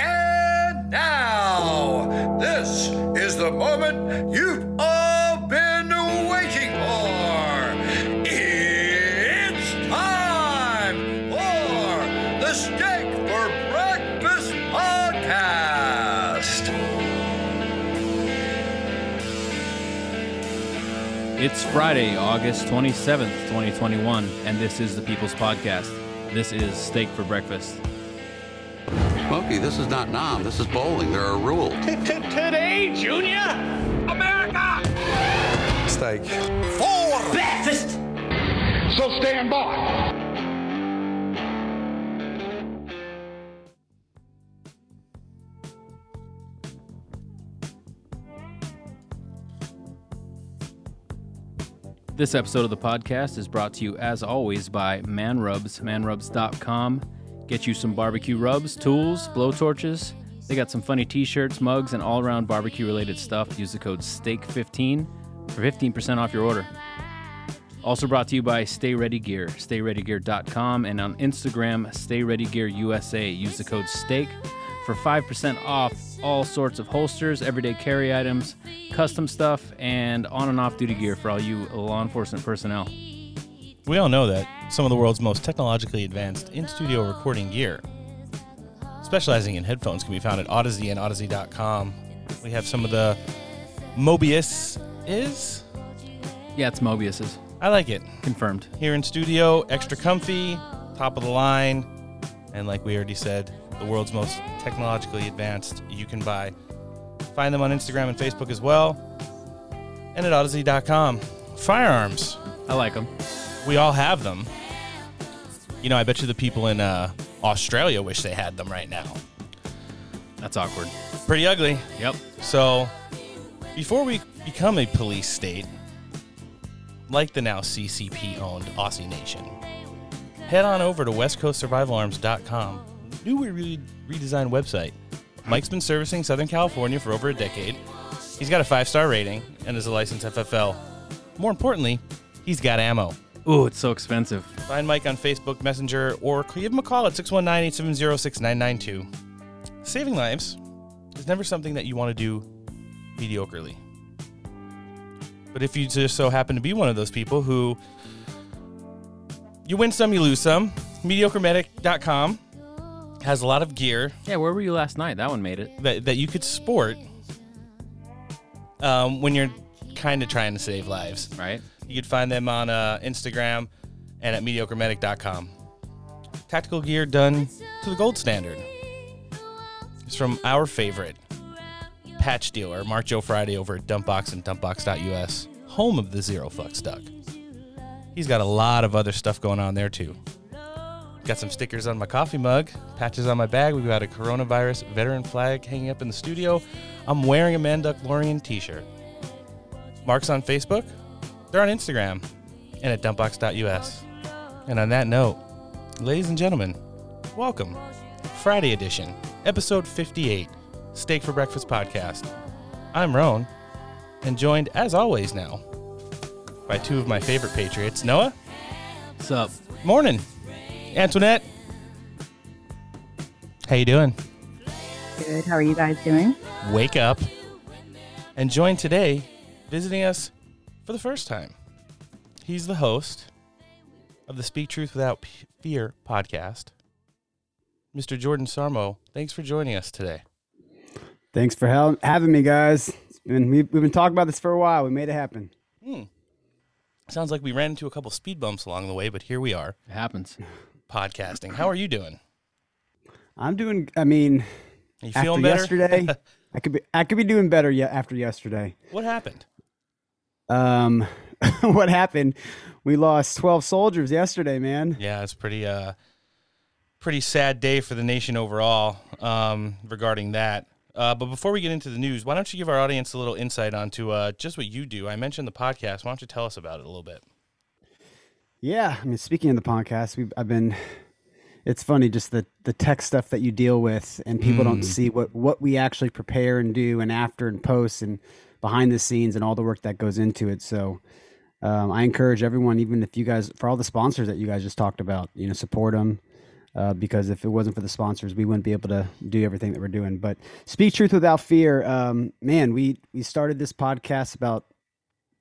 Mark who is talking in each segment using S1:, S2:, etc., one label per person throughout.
S1: And now, this is the moment you've It's
S2: Friday, August 27th, 2021, and this is the People's Podcast. This is Steak for Breakfast.
S3: Smokey, this is not Nam. This is bowling. There are rules.
S4: Today, Junior! America!
S5: steak.
S4: For breakfast! So stand by.
S2: This episode of the podcast is brought to you, as always, by Man ManRubs, manrubs.com. Get you some barbecue rubs, tools, blowtorches. They got some funny t shirts, mugs, and all around barbecue related stuff. Use the code STEAK15 for 15% off your order. Also brought to you by Stay Ready Gear, stayreadygear.com, and on Instagram, Stay Ready Gear USA. Use the code STEAK for 5% off all sorts of holsters, everyday carry items, custom stuff, and on and off duty gear for all you law enforcement personnel.
S6: We all know that some of the world's most technologically advanced in studio recording gear, specializing in headphones, can be found at Audeze and Audeze.com. We have some of the Mobius is.
S2: Yeah, it's Mobius's.
S6: I like it.
S2: Confirmed.
S6: Here in studio, extra comfy, top of the line, and like we already said, the world's most technologically advanced you can buy. Find them on Instagram and Facebook as well, and at Audeze.com. Firearms.
S2: I like them.
S6: We all have them. You know, I bet you the people in uh, Australia wish they had them right now.
S2: That's awkward.
S6: Pretty ugly.
S2: Yep.
S6: So, before we become a police state, like the now CCP owned Aussie Nation, head on over to westcoastsurvivalarms.com, newly re- redesigned website. Mike's been servicing Southern California for over a decade. He's got a five star rating and is a licensed FFL. More importantly, he's got ammo.
S2: Ooh, it's so expensive.
S6: Find Mike on Facebook Messenger or give him a call at 619 870 6992. Saving lives is never something that you want to do mediocrely. But if you just so happen to be one of those people who you win some, you lose some, mediocremedic.com has a lot of gear
S2: Yeah, where were you last night? That one made it.
S6: that, that you could sport um, when you're kind of trying to save lives.
S2: Right?
S6: You could find them on uh, Instagram and at mediocremedic.com. Tactical gear done to the gold standard. It's from our favorite patch dealer, Mark Joe Friday over at Dumpbox and Dumpbox.us, home of the Zero Fuck Duck. He's got a lot of other stuff going on there too. Got some stickers on my coffee mug, patches on my bag. We've got a coronavirus veteran flag hanging up in the studio. I'm wearing a Mandalorian t shirt. Mark's on Facebook. They're on Instagram and at dumpbox.us. And on that note, ladies and gentlemen, welcome. Friday edition, episode 58, Steak for Breakfast podcast. I'm Roan, and joined as always now by two of my favorite patriots, Noah.
S2: What's up?
S6: Morning. Antoinette. How you doing?
S7: Good. How are you guys doing?
S6: Wake up. And join today, visiting us for the first time. He's the host of the Speak Truth Without Fear podcast. Mr. Jordan Sarmo, thanks for joining us today.
S5: Thanks for hel- having me, guys. It's been, we've, we've been talking about this for a while. We made it happen. Hmm.
S6: Sounds like we ran into a couple speed bumps along the way, but here we are,
S2: It happens.
S6: Podcasting. How are you doing?
S5: I'm doing. I mean,
S6: Are you
S5: after
S6: feeling better?
S5: yesterday, I could be. I could be doing better yet after yesterday.
S6: what happened?
S5: Um, what happened? We lost 12 soldiers yesterday, man.
S6: Yeah, it's pretty uh pretty sad day for the nation overall um, regarding that. Uh, but before we get into the news, why don't you give our audience a little insight onto uh, just what you do? I mentioned the podcast. Why don't you tell us about it a little bit?
S5: Yeah, I mean, speaking of the podcast, we've I've been. It's funny, just the the tech stuff that you deal with, and people don't see what what we actually prepare and do, and after and post and behind the scenes, and all the work that goes into it. So, um, I encourage everyone, even if you guys, for all the sponsors that you guys just talked about, you know, support them. Uh, because if it wasn't for the sponsors, we wouldn't be able to do everything that we're doing. But speak truth without fear, um, man. We we started this podcast about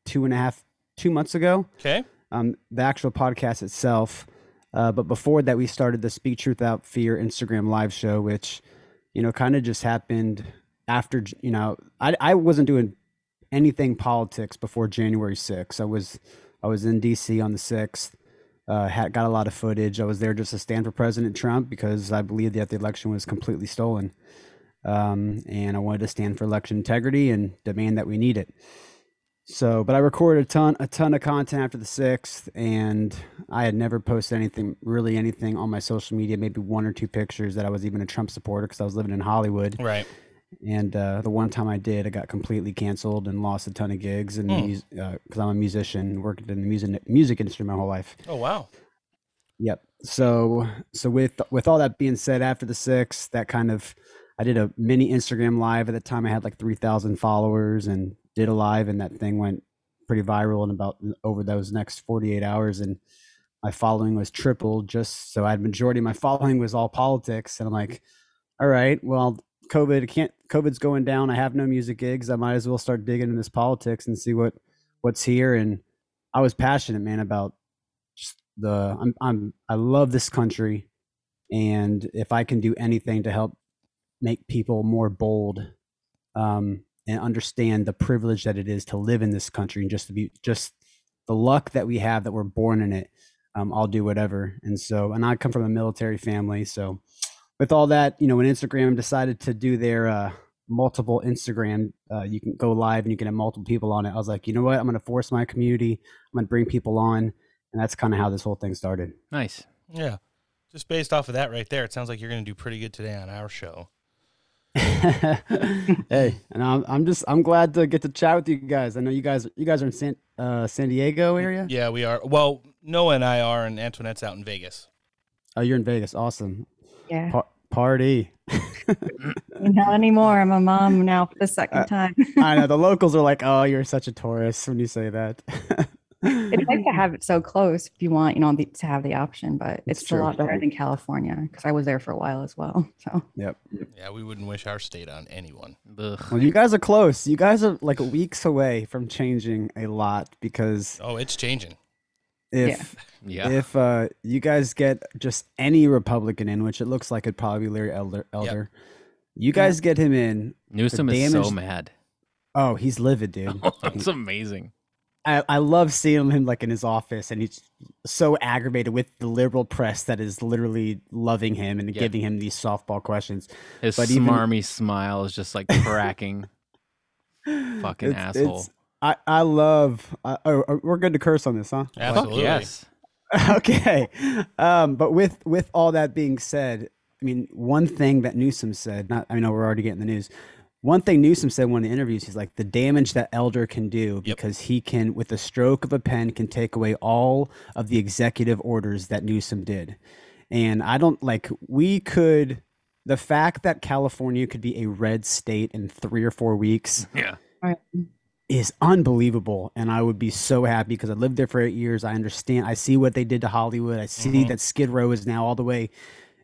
S5: two and a half, two months ago.
S6: Okay.
S5: Um, the actual podcast itself, uh, but before that, we started the Speak Truth Out Fear Instagram live show, which you know kind of just happened after you know I I wasn't doing anything politics before January 6th. I was I was in DC on the 6th. Uh, had got a lot of footage. I was there just to stand for President Trump because I believed that the election was completely stolen, um, and I wanted to stand for election integrity and demand that we need it. So, but I recorded a ton, a ton of content after the sixth, and I had never posted anything, really anything on my social media. Maybe one or two pictures that I was even a Trump supporter because I was living in Hollywood.
S6: Right.
S5: And uh, the one time I did, I got completely canceled and lost a ton of gigs. And because uh, I'm a musician, worked in the music music industry my whole life.
S6: Oh wow.
S5: Yep. So so with with all that being said, after the sixth, that kind of I did a mini Instagram live at the time. I had like three thousand followers and did a live, and that thing went pretty viral in about over those next forty eight hours, and my following was tripled. Just so I had majority of my following was all politics, and I'm like, all right, well, COVID can't COVID's going down. I have no music gigs. I might as well start digging in this politics and see what what's here. And I was passionate, man, about just the I'm I'm I love this country, and if I can do anything to help make people more bold, um, and understand the privilege that it is to live in this country and just to be just the luck that we have that we're born in it, um, I'll do whatever. And so, and I come from a military family, so with all that, you know, when Instagram decided to do their uh, multiple Instagram, uh, you can go live and you can have multiple people on it. I was like, you know what? I'm going to force my community. I'm going to bring people on, and that's kind of how this whole thing started.
S2: Nice.
S6: Yeah. Just based off of that right there, it sounds like you're going to do pretty good today on our show.
S5: hey, and I'm I'm just I'm glad to get to chat with you guys. I know you guys you guys are in San uh, San Diego area.
S6: Yeah, we are. Well, Noah and I are, and Antoinette's out in Vegas.
S5: Oh, you're in Vegas. Awesome.
S7: Yeah.
S5: Pa- party.
S7: Not anymore. I'm a mom now for the second time.
S5: I know the locals are like, "Oh, you're such a tourist" when you say that.
S7: it's nice to have it so close if you want, you know, the, to have the option, but
S5: It's
S7: it's, a lot better than California because I was there for a while as well. So
S5: yep.
S6: Yeah, we wouldn't wish our state on anyone.
S2: Ugh.
S5: Well, you guys are close. You guys are like weeks away from changing a lot because
S6: Oh, it's changing.
S5: if
S2: Yeah.
S5: if uh, you guys get just any Republican in, which it looks like it'd probably be Larry Elder, Elder you guys get him in.
S2: Newsom is so mad.
S5: Oh, he's livid, dude.
S2: That's amazing.
S5: I, I love seeing him like in his office, and he's so aggravated with the liberal press that is literally loving him and
S2: Yeah.
S5: giving him these softball questions.
S2: His
S5: But even-
S2: smarmy smile is just like cracking. Fucking
S5: It's-
S2: asshole.
S5: it's- I I love. Uh, oh, oh, we're good to curse on this, huh?
S6: Absolutely.
S2: Fuck yes.
S5: okay. Um, but with with all that being said, I mean, one thing that Newsom said, not I know we're already getting the news. One thing Newsom said in one of the interviews, he's like the damage that Elder can do
S6: Yep.
S5: because he can, with the stroke of a pen, can take away all of the executive orders that Newsom did. And I don't like we could the fact that California could be a red state in three or four weeks
S2: Yeah.
S5: is unbelievable and i would be so happy because i lived there for eight years i understand i see what they did to hollywood i see
S6: Mhm.
S5: that skid row is now all the way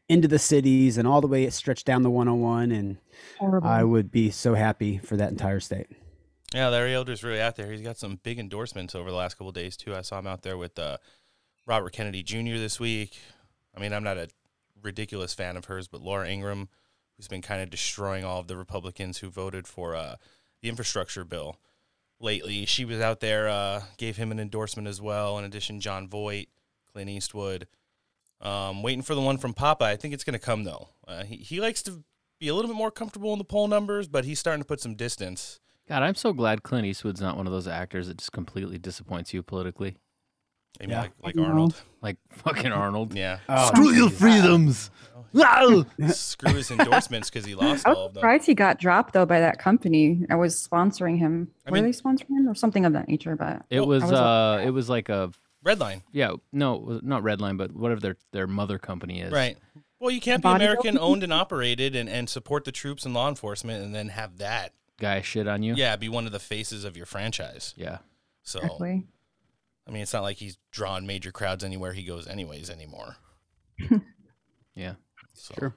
S5: into the cities and all the way it stretched down the 101 and
S7: horrible.
S5: i would be so happy for that entire state
S6: Yeah, Larry Elder's really out there. He's got some big endorsements over the last couple of days too. I saw him out there with uh, Robert Kennedy Jr. this week. I mean, I'm not a ridiculous fan of hers, but Laura Ingraham, who's been kind of destroying all of the Republicans who voted for uh, the infrastructure bill lately, she was out there, uh, gave him an endorsement as well. In addition, Jon Voight, Clint Eastwood. Um, waiting for the one from Papa. I think it's going to come though. Uh, he he likes to be a little bit more comfortable in the poll numbers, but he's starting to put some distance.
S2: God, I'm so glad Clint Eastwood's not one of those actors that just completely disappoints you politically.
S6: Maybe
S5: Yeah.
S6: like, like
S7: No.
S6: Arnold.
S2: Like fucking Arnold.
S6: Yeah.
S2: Screw your freedoms.
S6: Screw his endorsements because he lost
S7: I
S6: all
S7: was
S6: of them.
S7: surprised he got dropped though by that company. I was sponsoring him.
S6: I
S7: Were
S6: mean-
S7: they sponsoring him or something of that nature? But
S2: It was
S7: was
S2: uh
S7: like-
S2: it was like a
S6: Redline.
S2: yeah, no, it was not Redline, but whatever their their mother company is.
S6: Right. Well, you can't be American owned and operated and, and support the troops and law enforcement and then have that,
S2: Guy shit on you.
S6: yeah, be one of the faces of your franchise.
S2: Yeah.
S6: So,
S7: exactly.
S6: I mean, it's not like he's drawing major crowds anywhere he goes, anyways, anymore.
S2: Yeah.
S6: So,
S5: Sure.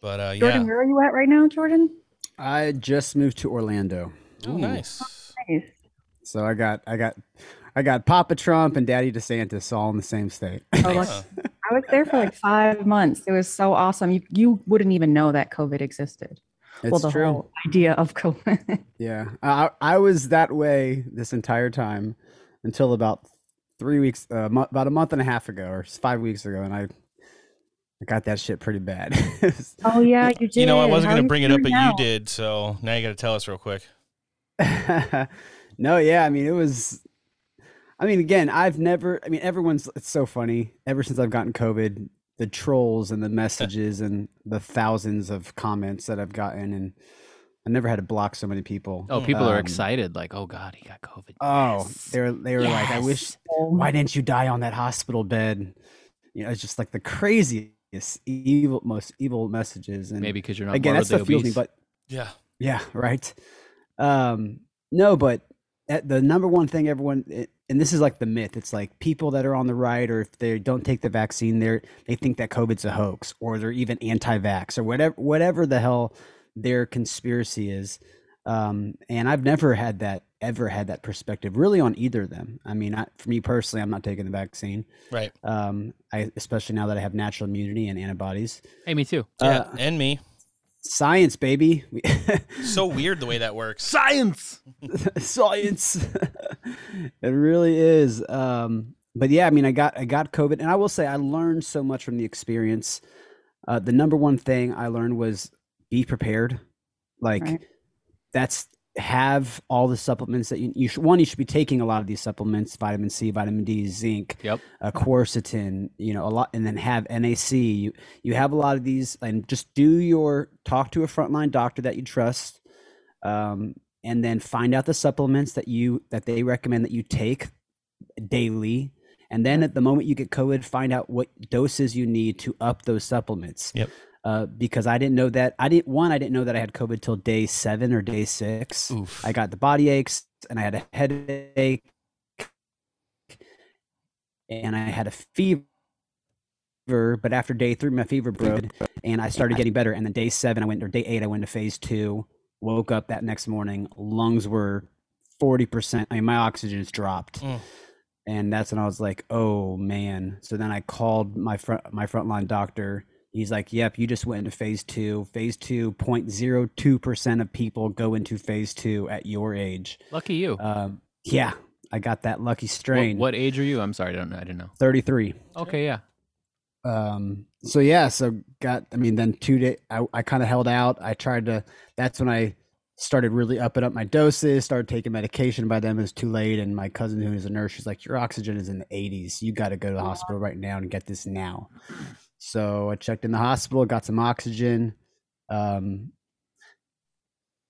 S6: But uh,
S7: Jordan,
S6: yeah.
S7: where are you at right now, Jordan?
S5: I just moved to Orlando.
S6: Oh, nice.
S7: Nice.
S5: So I got I got I got Papa Trump and Daddy DeSantis all in the same state.
S7: Oh, look,
S6: Huh.
S7: I was there for like five months. It was so awesome. You you wouldn't even know that COVID existed. well, the
S5: true.
S7: whole idea of COVID.
S5: Yeah, I I was that way this entire time until about three weeks, uh, mo- about a month and a half ago, or five weeks ago, and I I got that shit pretty bad.
S7: oh yeah, you did.
S6: You know, I wasn't going to bring it up, but
S7: now?
S6: you did. So now you got to tell us real quick.
S5: no, yeah, I mean it was. I mean, again, I've never. I mean, everyone's. It's so funny. Ever since I've gotten COVID, the trolls and the messages and the thousands of comments that I've gotten, and I never had to block so many people.
S2: Oh, people are
S5: Um,
S2: excited. Like, oh God, he got COVID.
S5: Oh,
S2: Yes.
S5: they were they were like, I wish
S2: Yes.
S5: why didn't you die on that hospital bed? You know, it's just like the craziest evil most evil messages and
S2: Maybe because you're not
S5: again that
S2: morbidly
S5: stuff fuels me, but
S6: Yeah.
S5: yeah, right. Um, no, but at the number one thing everyone it, and this is like the myth. It's like people that are on the right, or if they don't take the vaccine, they're they think that COVID's a hoax, or they're even anti-vax, or whatever whatever the hell their conspiracy is. Um, and I've never had that ever had that perspective really on either of them. I mean, I, for me personally, I'm not taking the vaccine.
S6: Right.
S5: Um, I especially now that I have natural immunity and antibodies.
S2: hey, me too.
S6: Yeah.
S5: Uh,
S6: and me.
S5: Science, baby.
S6: So weird the way that works.
S2: Science.
S5: science it really is um but yeah i mean i got i got covid and i will say i learned so much from the experience uh the number one thing i learned was be prepared like
S7: Right.
S5: that's have all the supplements that you, you should one you should be taking a lot of these supplements vitamin c vitamin d zinc
S2: Yep.
S5: uh, quercetin, you know, a lot, and then have NAC. You you have a lot of these, and just do your talk to a frontline doctor that you trust, um, and then find out the supplements that you that they recommend that you take daily. And then at the moment you get COVID, find out what doses you need to up those supplements.
S6: Yep.
S5: Uh, because I didn't know that. I didn't one. I didn't know that I had COVID till day seven or day six.
S6: Oof.
S5: I got the body aches and I had a headache and I had a fever. But after day three, my fever broke and I started getting better. And then day seven, I went, or day eight, I went to phase two. Woke up that next morning, lungs were 40%. I mean, my oxygen has dropped.
S6: Mm.
S5: And that's when I was like, oh man. So then I called my front, my frontline doctor. He's like, yep, you just went into phase two. Phase two, 0.02% of people go into phase two at your age.
S2: Lucky you.
S5: Um, yeah, I got that lucky
S2: What,
S5: strain.
S2: what age are you? I'm sorry, I don't know. I didn't know.
S5: 33.
S2: Okay, yeah.
S5: Um, so yeah, so got, I mean, then two day, I, I kind of held out. I tried to, that's when I started really upping up my doses, started taking medication. By then it was too late. And my cousin, who is a nurse, she's like, your oxygen is in the 80s. You got to go to the hospital right now and get this now. So I checked in the hospital, got some oxygen. Um,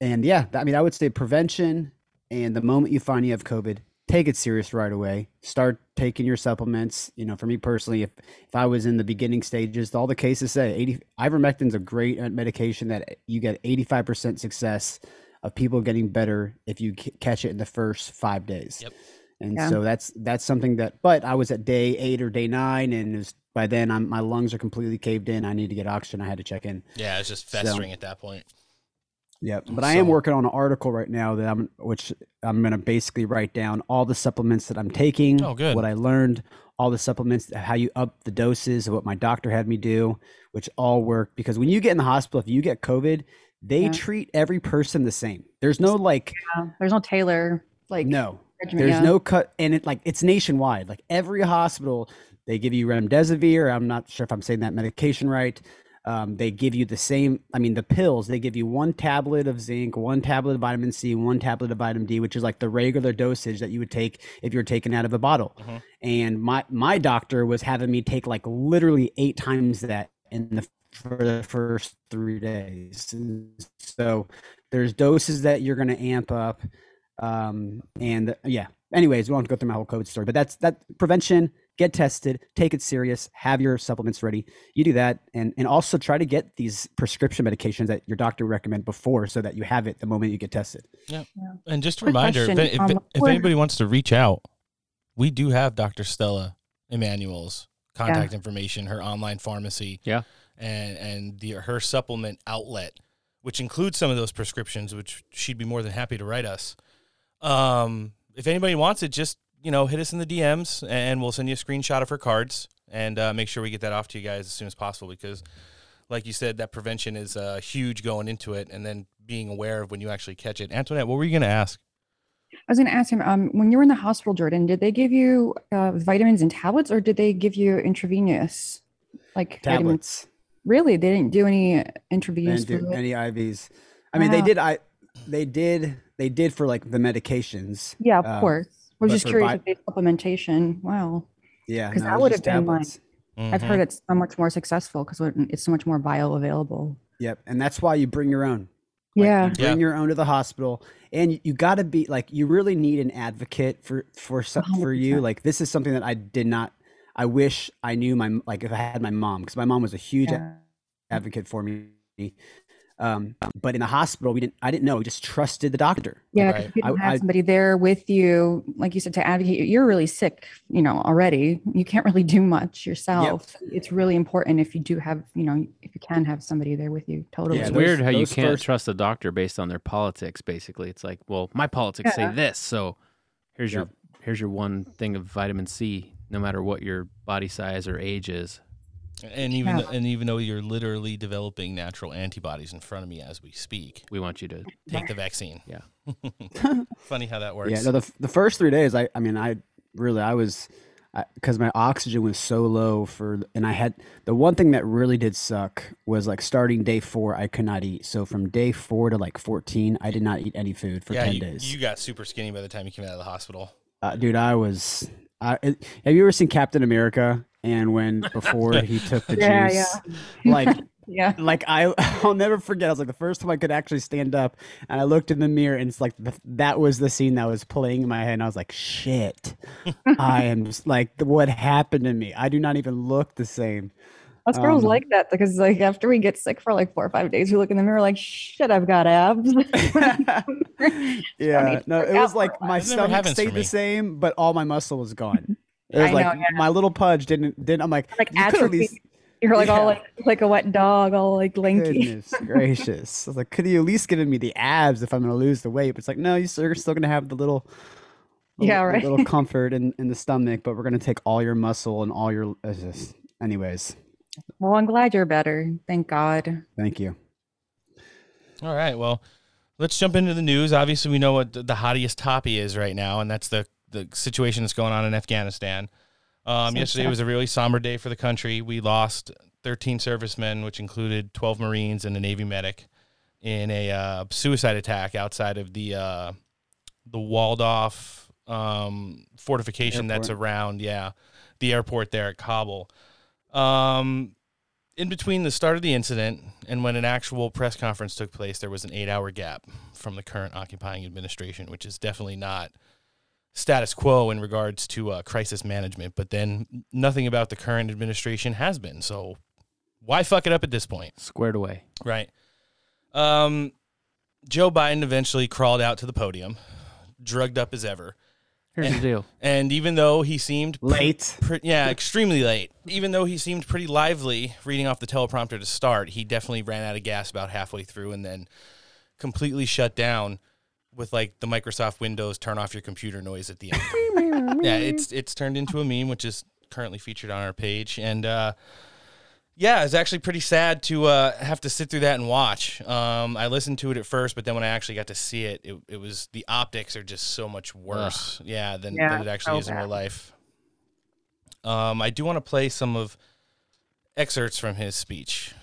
S5: and yeah, I mean, I would say prevention. And the moment you find you have COVID, take it serious right away. Start taking your supplements. You know, for me personally, if if I was in the beginning stages, all the cases say 80 ivermectin's a great uh, medication that you get 85% success of people getting better if you c- catch it in the first 5 days.
S6: Yep.
S5: And
S7: Yeah.
S5: so that's that's something that but I was at day 8 or day 9 and it was, by then I'm, my lungs are completely caved in. I need to get oxygen. I had to check in.
S6: Yeah, it's just
S5: So-
S6: festering at that point.
S5: Yep. But I am working on an article right now that I'm, which I'm going to basically write down all the supplements that I'm taking.
S6: Oh, good.
S5: What I learned, all the supplements, how you up the doses, what my doctor had me do, which all work. Because when you get in the hospital, if you get COVID, they
S7: Yeah.
S5: treat every person the same. There's no like,
S7: Yeah, There's no Taylor like
S5: no,
S7: regimen,
S5: there's
S7: yeah.
S5: no cut, and it like it's nationwide. Like every hospital, they give you remdesivir. I'm not sure if I'm saying that medication right. Um, they give you the same. I mean, the pills. They give you one tablet of zinc, one tablet of vitamin C, one tablet of vitamin D, which is like the regular dosage that you would take if you're taken out of a bottle.
S6: Mhm.
S5: And my my doctor was having me take like literally eight times that in the for the first three days. So there's doses that you're going to amp up um and yeah anyways we won't go through my whole code story but that's that prevention get tested take it serious have your supplements ready you do that and and also try to get these prescription medications that your doctor recommend before so that you have it the moment you get tested Yeah.
S6: And just a
S7: Quick
S6: reminder, if,
S7: question,
S6: if,
S7: um,
S6: if
S7: what-
S6: anybody wants to reach out, we do have Dr. Stella Immanuel's contact information, her online pharmacy,
S2: Yeah.
S6: and and the her supplement outlet, which includes some of those prescriptions, which she'd be more than happy to write us. Um, if anybody wants it, just you know, hit us in the DMs, and we'll send you a screenshot of her cards, and uh, make sure we get that off to you guys as soon as possible because. Like you said, that prevention is uh, huge going into it, and then being aware of when you actually catch it. Antoinette, what were you going to ask?
S7: I was going to ask him, um, when you were in the hospital, Jordan, did they give you uh, vitamins and tablets, or did they give you intravenous, like vitamins?
S5: Tablets.
S7: Really, they didn't do any
S5: They
S7: intravenous
S5: didn't do any IVs. I mean, they did. I they did they did for like the medications.
S7: Yeah, of
S5: uh,
S7: course. I was
S5: but
S7: just curious
S5: vi-
S7: if they supplementation. Wow,
S5: Yeah,
S7: 'Cause
S5: no,
S7: that would have been like-
S5: tablets.
S7: I've heard it's so much more successful because it's so much more bioavailable.
S5: Yep, and that's why you bring your own. Like,
S7: yeah,
S5: you bring
S6: Yeah.
S5: your own to the hospital, and you, you got to be like you really need an advocate for for some, for you. Like this is something that I did not. I wish I knew my like if I had my mom because my mom was a huge
S7: Yeah.
S5: advocate for me. Um, but in the hospital, we didn't. I didn't know. We just trusted the doctor.
S7: Yeah,
S6: Right.
S7: If you don't
S5: I-
S7: have
S5: I-
S7: somebody there with you, like you said, to advocate, you're really sick, you know, already. You can't really do much yourself. It's really important if you do have, you know, if you can have somebody there with you. Totally.
S5: Yeah,
S2: It's
S5: those-
S2: weird how you can't
S5: first-
S2: trust a doctor based on their politics. Basically, it's like, well, my politics say this, so here's
S5: Yep.
S2: your here's your one thing of vitamin C, no matter what your body size or age is.
S6: And even
S7: Yeah.
S6: and even though you're literally developing natural antibodies in front of me as we speak,
S2: We want you to.
S6: take the vaccine.
S2: Yeah.
S6: Funny how that works.
S5: Yeah, no, the the first three days, I I mean, I really I was because my oxygen was so low for, and I had the one thing that really did suck was like starting day four, I could not eat. So from day four to like fourteen, I did not eat any food for
S6: yeah,
S5: ten
S6: you,
S5: days.
S6: you got super skinny by the time you came out of the hospital.
S5: uh, dude, I was. I, have you ever seen Captain America? And when before he took the
S7: Yeah,
S5: juice, like
S7: Yeah.
S5: like I I'll never forget. I was like the first time I could actually stand up, and I looked in the mirror, and it's like th- that was the scene that was playing in my head, and I was like, "Shit, I am s- like what happened to me? I do not even look the same."
S7: Us girls
S5: Um,
S7: like that because like after we get sick for like four or five days, we look in the mirror like, shit, I've got abs.
S5: yeah, no, it was like my stomach stayed the same, but all my muscle was gone. It was
S7: I
S5: like
S7: know, yeah.
S5: my little pudge didn't didn't. I'm like,
S7: like
S5: you could at
S7: atrophy.
S5: least
S7: You're like all like like a wet dog, all like lanky.
S5: Goodness gracious. I was like, could you at least given me the abs if I'm going to lose the weight? But it's like, no, you're still, still going to have the little, little-
S7: Yeah,
S5: the
S7: right.
S5: little comfort in, in the stomach, but we're going to take all your muscle and all your, it's just, anyways,
S7: Well, I'm glad you're better. Thank God.
S5: thank you.
S6: All right, well, let's jump into the news. Obviously, we know what the, the hottest toppy is right now, and that's the the situation that's going on in Afghanistan. Um, yesterday
S7: sad.
S6: was a really somber day for the country. We lost 13 servicemen, which included 12 Marines and a Navy medic, in a uh, suicide attack outside of the uh, the walled off um, fortification that's around, yeah, the airport there at Kabul. Um, in between the start of the incident and when an actual press conference took place, there was an eight hour gap from the current occupying administration, which is definitely not status quo in regards to uh, crisis management. But then nothing about the current administration has been. So why fuck it up at this point?
S2: Squared away.
S6: Right. Um, Joe Biden eventually crawled out to the podium, drugged up as ever.
S2: Here's the deal.
S6: And even though he seemed pre-
S5: Late.
S6: pre- yeah, extremely late. Even though he seemed pretty lively reading off the teleprompter to start, he definitely ran out of gas about halfway through and then completely shut down with like the Microsoft Windows turn off your computer noise at the end. yeah, it's it's turned into a meme which is currently featured on our page and uh yeah, it's actually pretty sad to uh, have to sit through that and watch. Um, I listened to it at first, but then when I actually got to see it, it, it was the optics are just so much worse, yeah, than,
S7: Yeah,
S6: than it actually
S7: so
S6: is in real life. Um, I do want to play some of excerpts from his speech.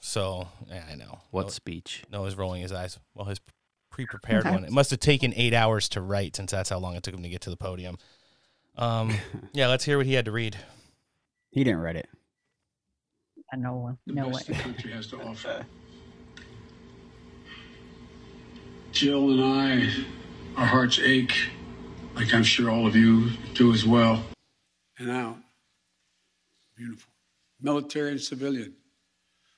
S6: So yeah, I know.
S2: What speech?
S6: No-
S2: speech?
S6: Noah's rolling his eyes. Well, his pre-prepared one. It must have taken eight hours to write, since that's how long it took him to get to the podium. Um, yeah, let's hear what he had to read.
S5: He didn't write it.
S7: No one.
S8: the
S7: No way.
S8: best the country has to offer. Jill and I, our hearts ache, like I'm sure all of you do as well. And out, beautiful, military and civilian,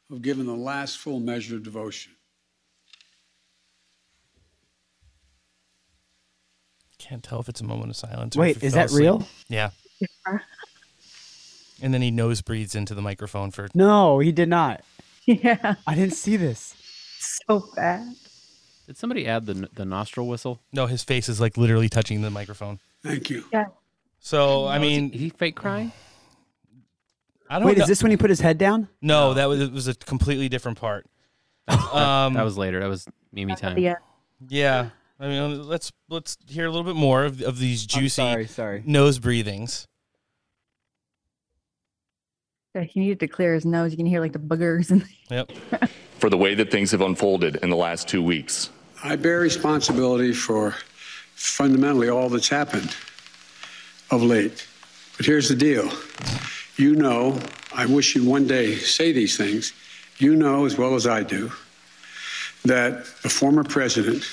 S8: who've given the last full measure of devotion.
S6: can't tell if it's a moment of silence.
S5: Wait,
S6: if
S5: is that
S6: asleep.
S5: real?
S6: Yeah. And then he nose breathes into the microphone for.
S5: No, he did not.
S7: Yeah,
S5: I didn't see this.
S7: so bad.
S2: Did somebody add the the nostril whistle?
S6: No, his face is like literally touching the microphone.
S8: Thank you.
S7: Yeah.
S6: So I
S2: Is
S6: mean,
S2: he fake crying?
S6: I don't
S5: Wait,
S6: know.
S5: is this when he put his head down?
S6: No, that was it was a completely different part. Um,
S2: that was later. That was Mimi time.
S7: Yeah.
S6: yeah. I mean, let's let's hear a little bit more of, of these
S5: I'm
S6: juicy
S5: sorry, sorry.
S6: nose breathings.
S7: Yeah, he needed to clear his nose. You can hear like the boogers and
S6: Yep.
S9: for the way that things have unfolded in the last two weeks.
S8: I bear responsibility for fundamentally all that's happened of late. But here's the deal. You know, I wish you'd one day say these things. You know as well as I do that the former president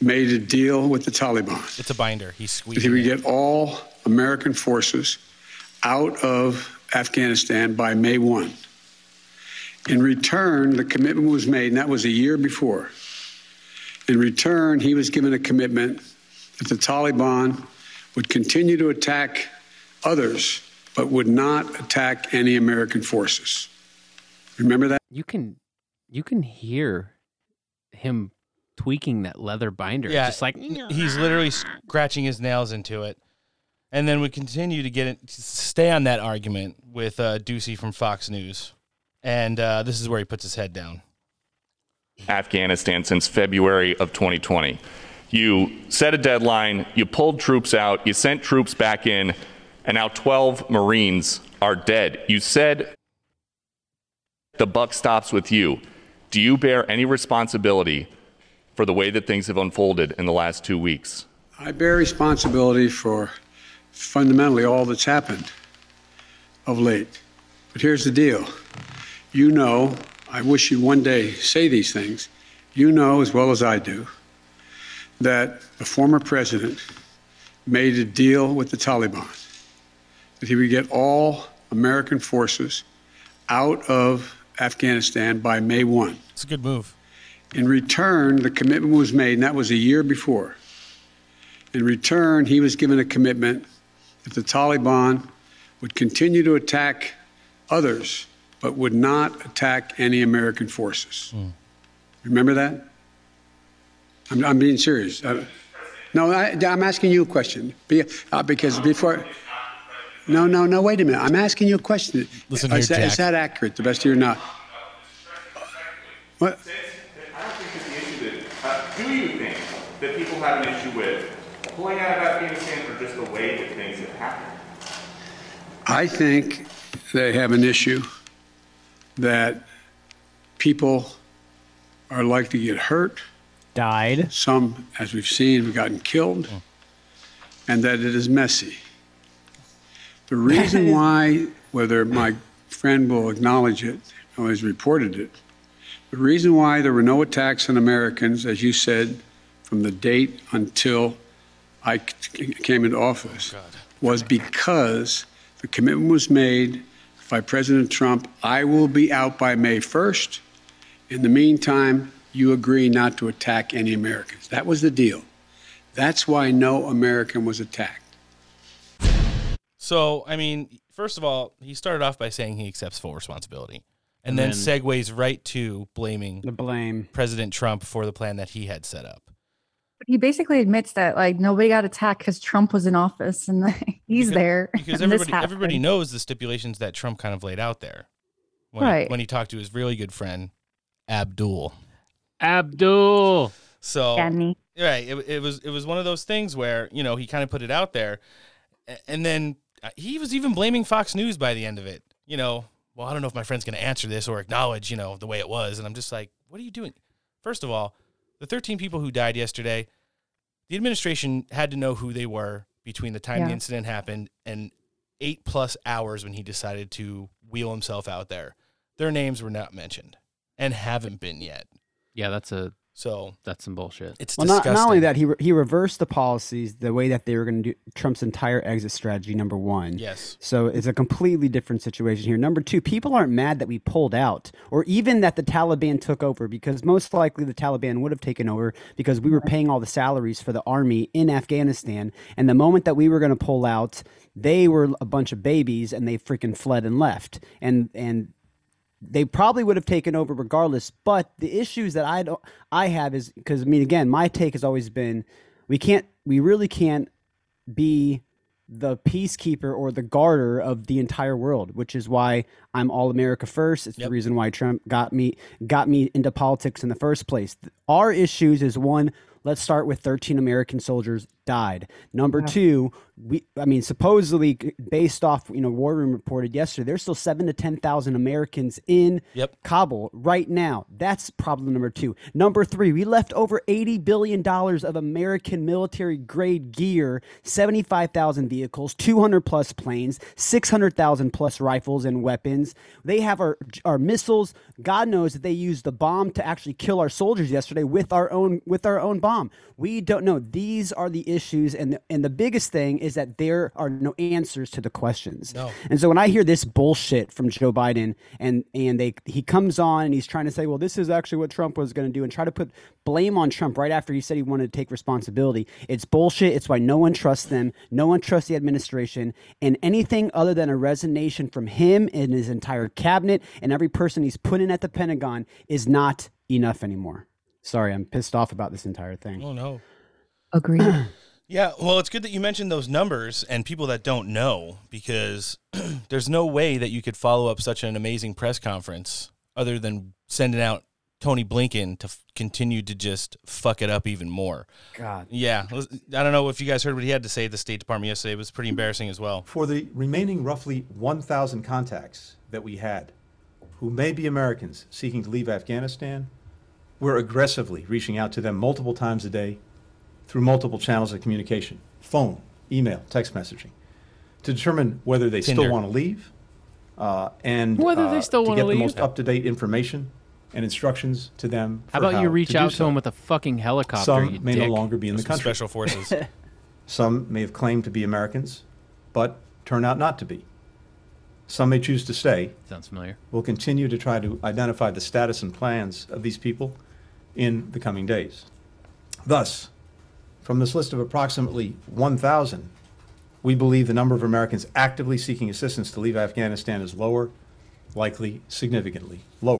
S8: made a deal with the Taliban
S6: It's a binder.
S8: He
S6: squeezed.
S8: he would get all American forces out of Afghanistan by May 1. In return, the commitment was made, and that was a year before. In return, he was given a commitment that the Taliban would continue to attack others, but would not attack any American forces. Remember that?
S2: You can you can hear him tweaking that leather binder.
S6: Yeah,
S2: just like
S6: he's literally scratching his nails into it. And then we continue to get it, to stay on that argument with uh, Doocy from Fox News, and uh, this is where he puts his head down.
S9: Afghanistan since February of 2020. You set a deadline, you pulled troops out, you sent troops back in, and now 12 Marines are dead. You said the buck stops with you. Do you bear any responsibility for the way that things have unfolded in the last two weeks?
S8: I bear responsibility for fundamentally all that's happened of late. But here's the deal. You know, I wish you'd one day say these things. You know as well as I do that the former president made a deal with the Taliban that he would get all American forces out of Afghanistan by May 1.
S6: It's a good move.
S8: In return, the commitment was made, and that was a year before. In return, he was given a commitment that the Taliban would continue to attack others, but would not attack any American forces. Remember that? I'm, I'm being serious. Uh, no, I, I'm asking you a question. Be, uh, because before. No, no, no, wait a minute. I'm asking you a question.
S6: Listen
S8: is,
S6: here,
S8: that, is
S6: Jack.
S8: that accurate, the best of your knowledge? What?
S9: I don't think it's the issue that. Uh, do you think that people have an issue with pulling out of Afghanistan or just the way that things have happened?
S8: I think they have an issue that people are likely to get hurt.
S5: Died.
S8: Some, as we've seen, have gotten killed, mm. and that it is messy. The reason why, whether my friend will acknowledge it or has reported it, the reason why there were no attacks on Americans, as you said, from the date until I c- came into office, oh, was because the commitment was made by President Trump I will be out by May 1st. In the meantime, you agree not to attack any Americans. That was the deal. That's why no American was attacked.
S6: So, I mean, first of all, he started off by saying he accepts full responsibility, and,
S2: And
S6: then,
S2: then-
S6: segues right to blaming
S5: The blame.
S6: President Trump for the plan that he had set up.
S7: He basically admits that like nobody got attacked because Trump was in office and like, he's
S6: Because-
S7: there.
S6: because everybody everybody knows the stipulations that Trump kind of laid out there. When
S7: Right.
S6: He, when he talked to his really good friend Abdul.
S2: Abdul.
S6: So
S7: Danny.
S6: right, it, it was it was one of those things where you know he kind of put it out there, and then uh, he was even blaming Fox News by the end of it. You know, well, I don't know if my friend's going to answer this or acknowledge you know the way it was, and I'm just like, what are you doing? First of all, the 13 people who died yesterday, the administration had to know who they were between the time the incident happened and eight plus hours when he decided to wheel himself out there. Their names were not mentioned and haven't been yet.
S2: Yeah, that's a
S6: So
S2: That's some bullshit.
S6: it's
S5: Well, not, not only that, he re- he reversed the policies the way that they were going to do Trump's entire exit strategy. Number one,
S6: Yes.
S5: So it's a completely different situation here. Number two, people aren't mad that we pulled out, or even that the Taliban took over, because most likely the Taliban would have taken over because we were paying all the salaries for the army in Afghanistan. And the moment that we were going to pull out, they were a bunch of babies and they freaking fled and left. And and they probably would have taken over regardless. But the issues that I don't, I have is because I mean, again, my take has always been, we can't, we really can't be the peacekeeper or the garter of the entire world, which is why I'm all America first. It's the reason why Trump got me got me into politics in the first place. Our issues is one. Let's start with 13 American soldiers died. Number two, we I mean supposedly based off you know War Room reported yesterday, there's still seven to ten thousand Americans in
S6: Yep.
S5: Kabul right now. That's problem number two. Number three, we left over $80 billion of American military grade gear, 75,000 vehicles, 200 plus planes, 600,000 plus rifles and weapons. They have our, our missiles. God knows that they used the bomb to actually kill our soldiers yesterday with our own, with our own bomb. We don't know. These are the issues. And the, and the biggest thing is that there are no answers to the questions.
S6: No.
S5: And so when I hear this bullshit from Joe Biden and and they he comes on and he's trying to say, well, this is actually what Trump was going to do, and try to put blame on Trump right after he said he wanted to take responsibility. It's bullshit. It's why no one trusts them. No one trusts the administration, and anything other than a resignation from him and his entire cabinet and every person he's put in at the Pentagon is not enough anymore. Sorry, I'm pissed off about this entire thing.
S6: Oh no.
S7: Agreed.
S6: Yeah, well, it's good that you mentioned those numbers and people that don't know because there's no way that you could follow up such an amazing press conference other than sending out Tony Blinken to f- continue to just fuck it up even more.
S5: God.
S6: Yeah, I don't know if you guys heard what he had to say at the State Department yesterday. It was pretty embarrassing as well.
S10: For the remaining roughly 1,000 contacts that we had, who may be Americans seeking to leave Afghanistan, we're aggressively reaching out to them multiple times a day through multiple channels of communication phone, email, text messaging to determine whether they
S6: Tinder.
S10: still want to leave uh, and
S2: Whether they
S10: uh,
S2: still
S10: to
S2: wanna
S10: get
S2: leave.
S10: the most up to date information and instructions to them.
S2: How
S10: for
S2: about you reach
S10: to
S2: out to
S10: so.
S2: him with a fucking helicopter?
S10: Some
S2: you
S10: may
S2: dick.
S10: no longer be in the country.
S6: Special forces.
S10: Some may have claimed to be Americans, but turn out not to be. Some may choose to stay.
S2: Sounds familiar.
S10: We'll continue to try to identify the status and plans of these people in the coming days. Thus, from this list of approximately 1,000, we believe the number of Americans actively seeking assistance to leave Afghanistan is lower, likely significantly lower.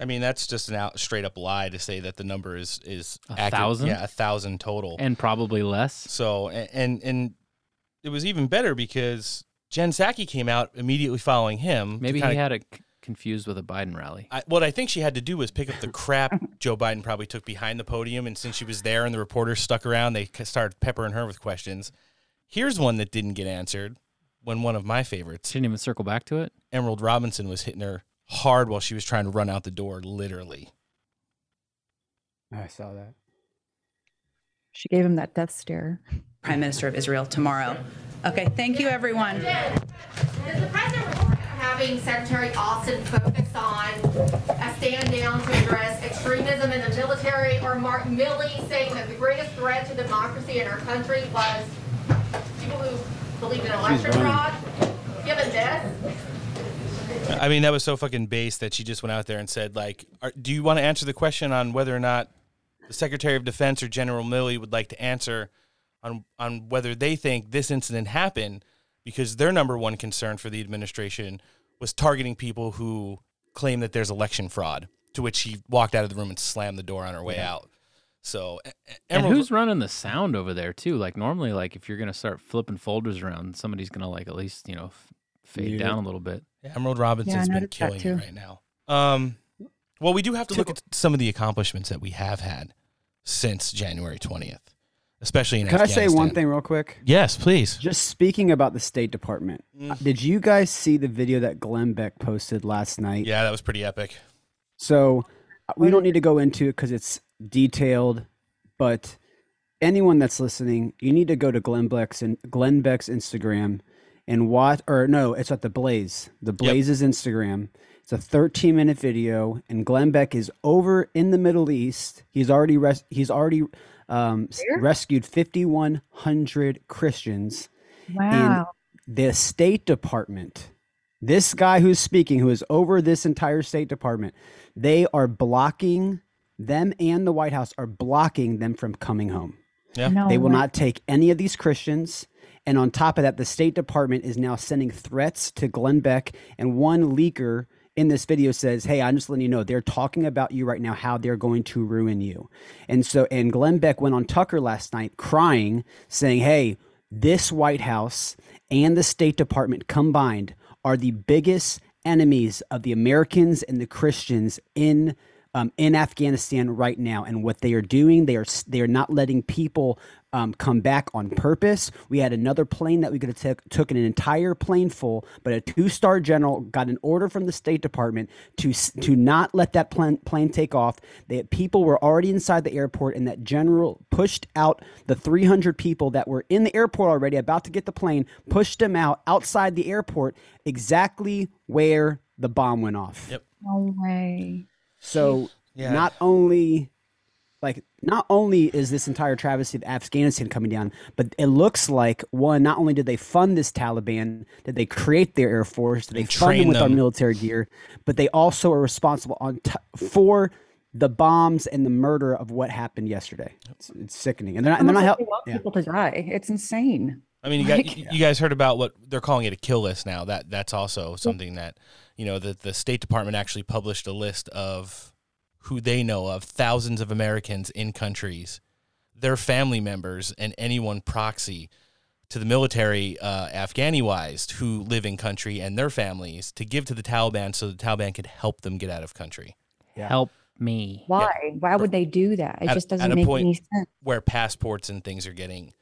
S6: I mean, that's just an out straight up lie to say that the number is is
S2: A
S6: accurate.
S2: thousand?
S6: Yeah, a thousand total.
S2: And probably less.
S6: So a- and and it was even better because Jen Psaki came out immediately following him.
S2: Maybe
S6: kinda
S2: he had it c- confused with a Biden rally.
S6: I, what I think she had to do was pick up the crap Joe Biden probably took behind the podium, and since she was there and the reporters stuck around, they started peppering her with questions. Here's one that didn't get answered. When one of my favorites,
S2: She didn't even circle back to it.
S6: Emerald Robinson, was hitting her hard while she was trying to run out the door, literally.
S5: I saw that.
S7: She gave him that death stare.
S11: Prime Minister of Israel tomorrow. Okay, thank you, everyone.
S12: Does the president report having Secretary Austin focus on a stand down to address extremism in the military, or Mark Milley saying that the greatest threat to democracy in our country was people who believe in election fraud? Given this,
S6: I mean, that was so fucking base that she just went out there and said, like, are, do you want to answer the question on whether or not the Secretary of Defense or General Milley would like to answer on on whether they think this incident happened because their number one concern for the administration was targeting people who claim that there's election fraud. To which she walked out of the room and slammed the door on her way out. So, E- E-
S2: And who's running the sound over there too? Like normally, like if you're gonna start flipping folders around, somebody's gonna like at least you know f- fade
S5: Mute
S2: down
S5: it.
S2: a little bit.
S6: Emerald Robinson's
S7: Yeah,
S6: been killing
S7: too.
S6: it right now. Um, well, we do have to look at some of the accomplishments that we have had since January 20th, especially in
S5: Can I say one thing real quick?
S6: Yes, please.
S5: Just speaking about the State Department,
S6: Mm.
S5: did you guys see the video that Glenn Beck posted last night?
S6: Yeah, that was pretty epic.
S5: So uh, we don't need to go into it because it's detailed, but anyone that's listening, you need to go to Glenn Beck's and Glenn Beck's Instagram and watch, or no, it's at the Blaze, the Blaze's Instagram, It's a 13 minute video, and Glenn Beck is over in the Middle East. He's already res- he's already um, rescued 5,100 Christians.
S7: Wow.
S5: And the State Department, this guy who's speaking, who is over this entire State Department, they are blocking them and the White House are blocking them from coming home.
S6: Yeah.
S7: No
S5: they will
S7: way.
S5: not take any of these Christians. And on top of that, the State Department is now sending threats to Glenn Beck. And one leaker in this video says, Hey, I'm just letting you know, they're talking about you right now, how they're going to ruin you. And so, and Glenn Beck went on Tucker last night crying, saying, Hey, this White House and the State Department combined are the biggest enemies of the Americans and the Christians in um, in Afghanistan right now, and what they are doing, they are they are not letting people um, come back on purpose. We had another plane that we could have took took an entire plane full, but a two star general got an order from the State Department to to not let that plane plane take off. That people were already inside the airport, and that general pushed out the 300 people that were in the airport already, about to get the plane, pushed them out outside the airport, exactly where the bomb went off.
S6: Yep.
S7: No way.
S5: So
S6: Yeah.
S5: not only like not only is this entire travesty of Afghanistan coming down, but it looks like one, not only did they fund this Taliban, did they create their air force, did they
S6: And
S5: fund them
S6: train
S5: with our military gear, but they also are responsible on t- for the bombs and the murder of what happened yesterday. It's, it's sickening, and they're not, and they're not
S7: Almost like
S5: help.
S7: they want
S5: Yeah.
S7: people to die. It's insane.
S6: I mean, you got
S7: Like-
S6: you you guys heard about what they're calling it a kill list now. That that's also something that you know the the State Department actually published a list of who they know of thousands of Americans in countries, their family members, and anyone proxy to the military, uh, Afghani wise, who live in country and their families to give to the Taliban so the Taliban could help them get out of country.
S2: Help me.
S7: Why? Why would they do that? It
S6: At-
S7: just doesn't
S6: a
S7: make
S6: point
S7: any sense.
S6: Where passports and things are getting,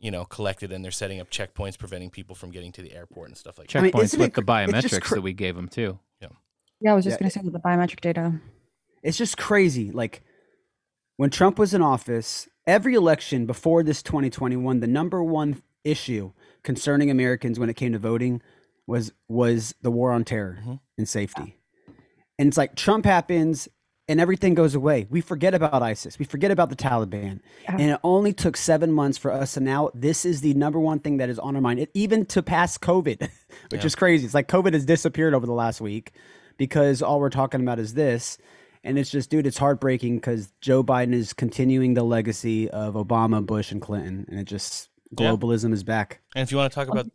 S6: you know, collected and they're setting up checkpoints preventing people from getting to the airport and stuff like that.
S2: Checkpoints
S5: isn't
S2: with
S5: it
S2: the
S5: cr- it's just
S2: biometrics
S5: cr-
S2: that we gave them too.
S7: Yeah, Yeah, I was just
S5: Yeah.
S7: going to say with the biometric data.
S5: It's just crazy. Like when Trump was in office, every election before this 2021, the number one issue concerning Americans when it came to voting was was the war on terror mm-hmm. and safety. And it's like Trump happens and everything goes away. We forget about ISIS. We forget about the Taliban. And it only took seven months for us to now this is the number one thing that is on our mind. It, even to pass COVID, which
S6: Yeah.
S5: is crazy. It's like COVID has disappeared over the last week because all we're talking about is this. And it's just, dude, it's heartbreaking because Joe Biden is continuing the legacy of Obama, Bush, and Clinton. And it just,
S6: Yeah.
S5: globalism is back.
S6: And if you want to talk about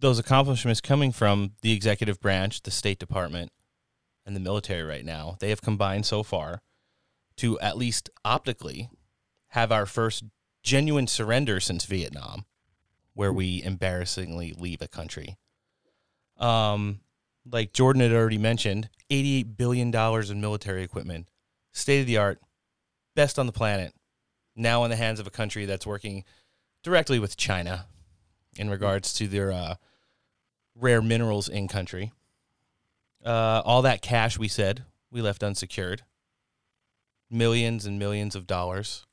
S6: those accomplishments coming from the executive branch, the State Department, and the military right now, they have combined so far to at least optically have our first genuine surrender since Vietnam, where we embarrassingly leave a country. Um, like Jordan had already mentioned, $88 billion in military equipment, state of the art, best on the planet, now in the hands of a country that's working directly with China in regards to their uh, rare minerals in country. Uh, all that cash we said we left unsecured, millions and millions of dollars.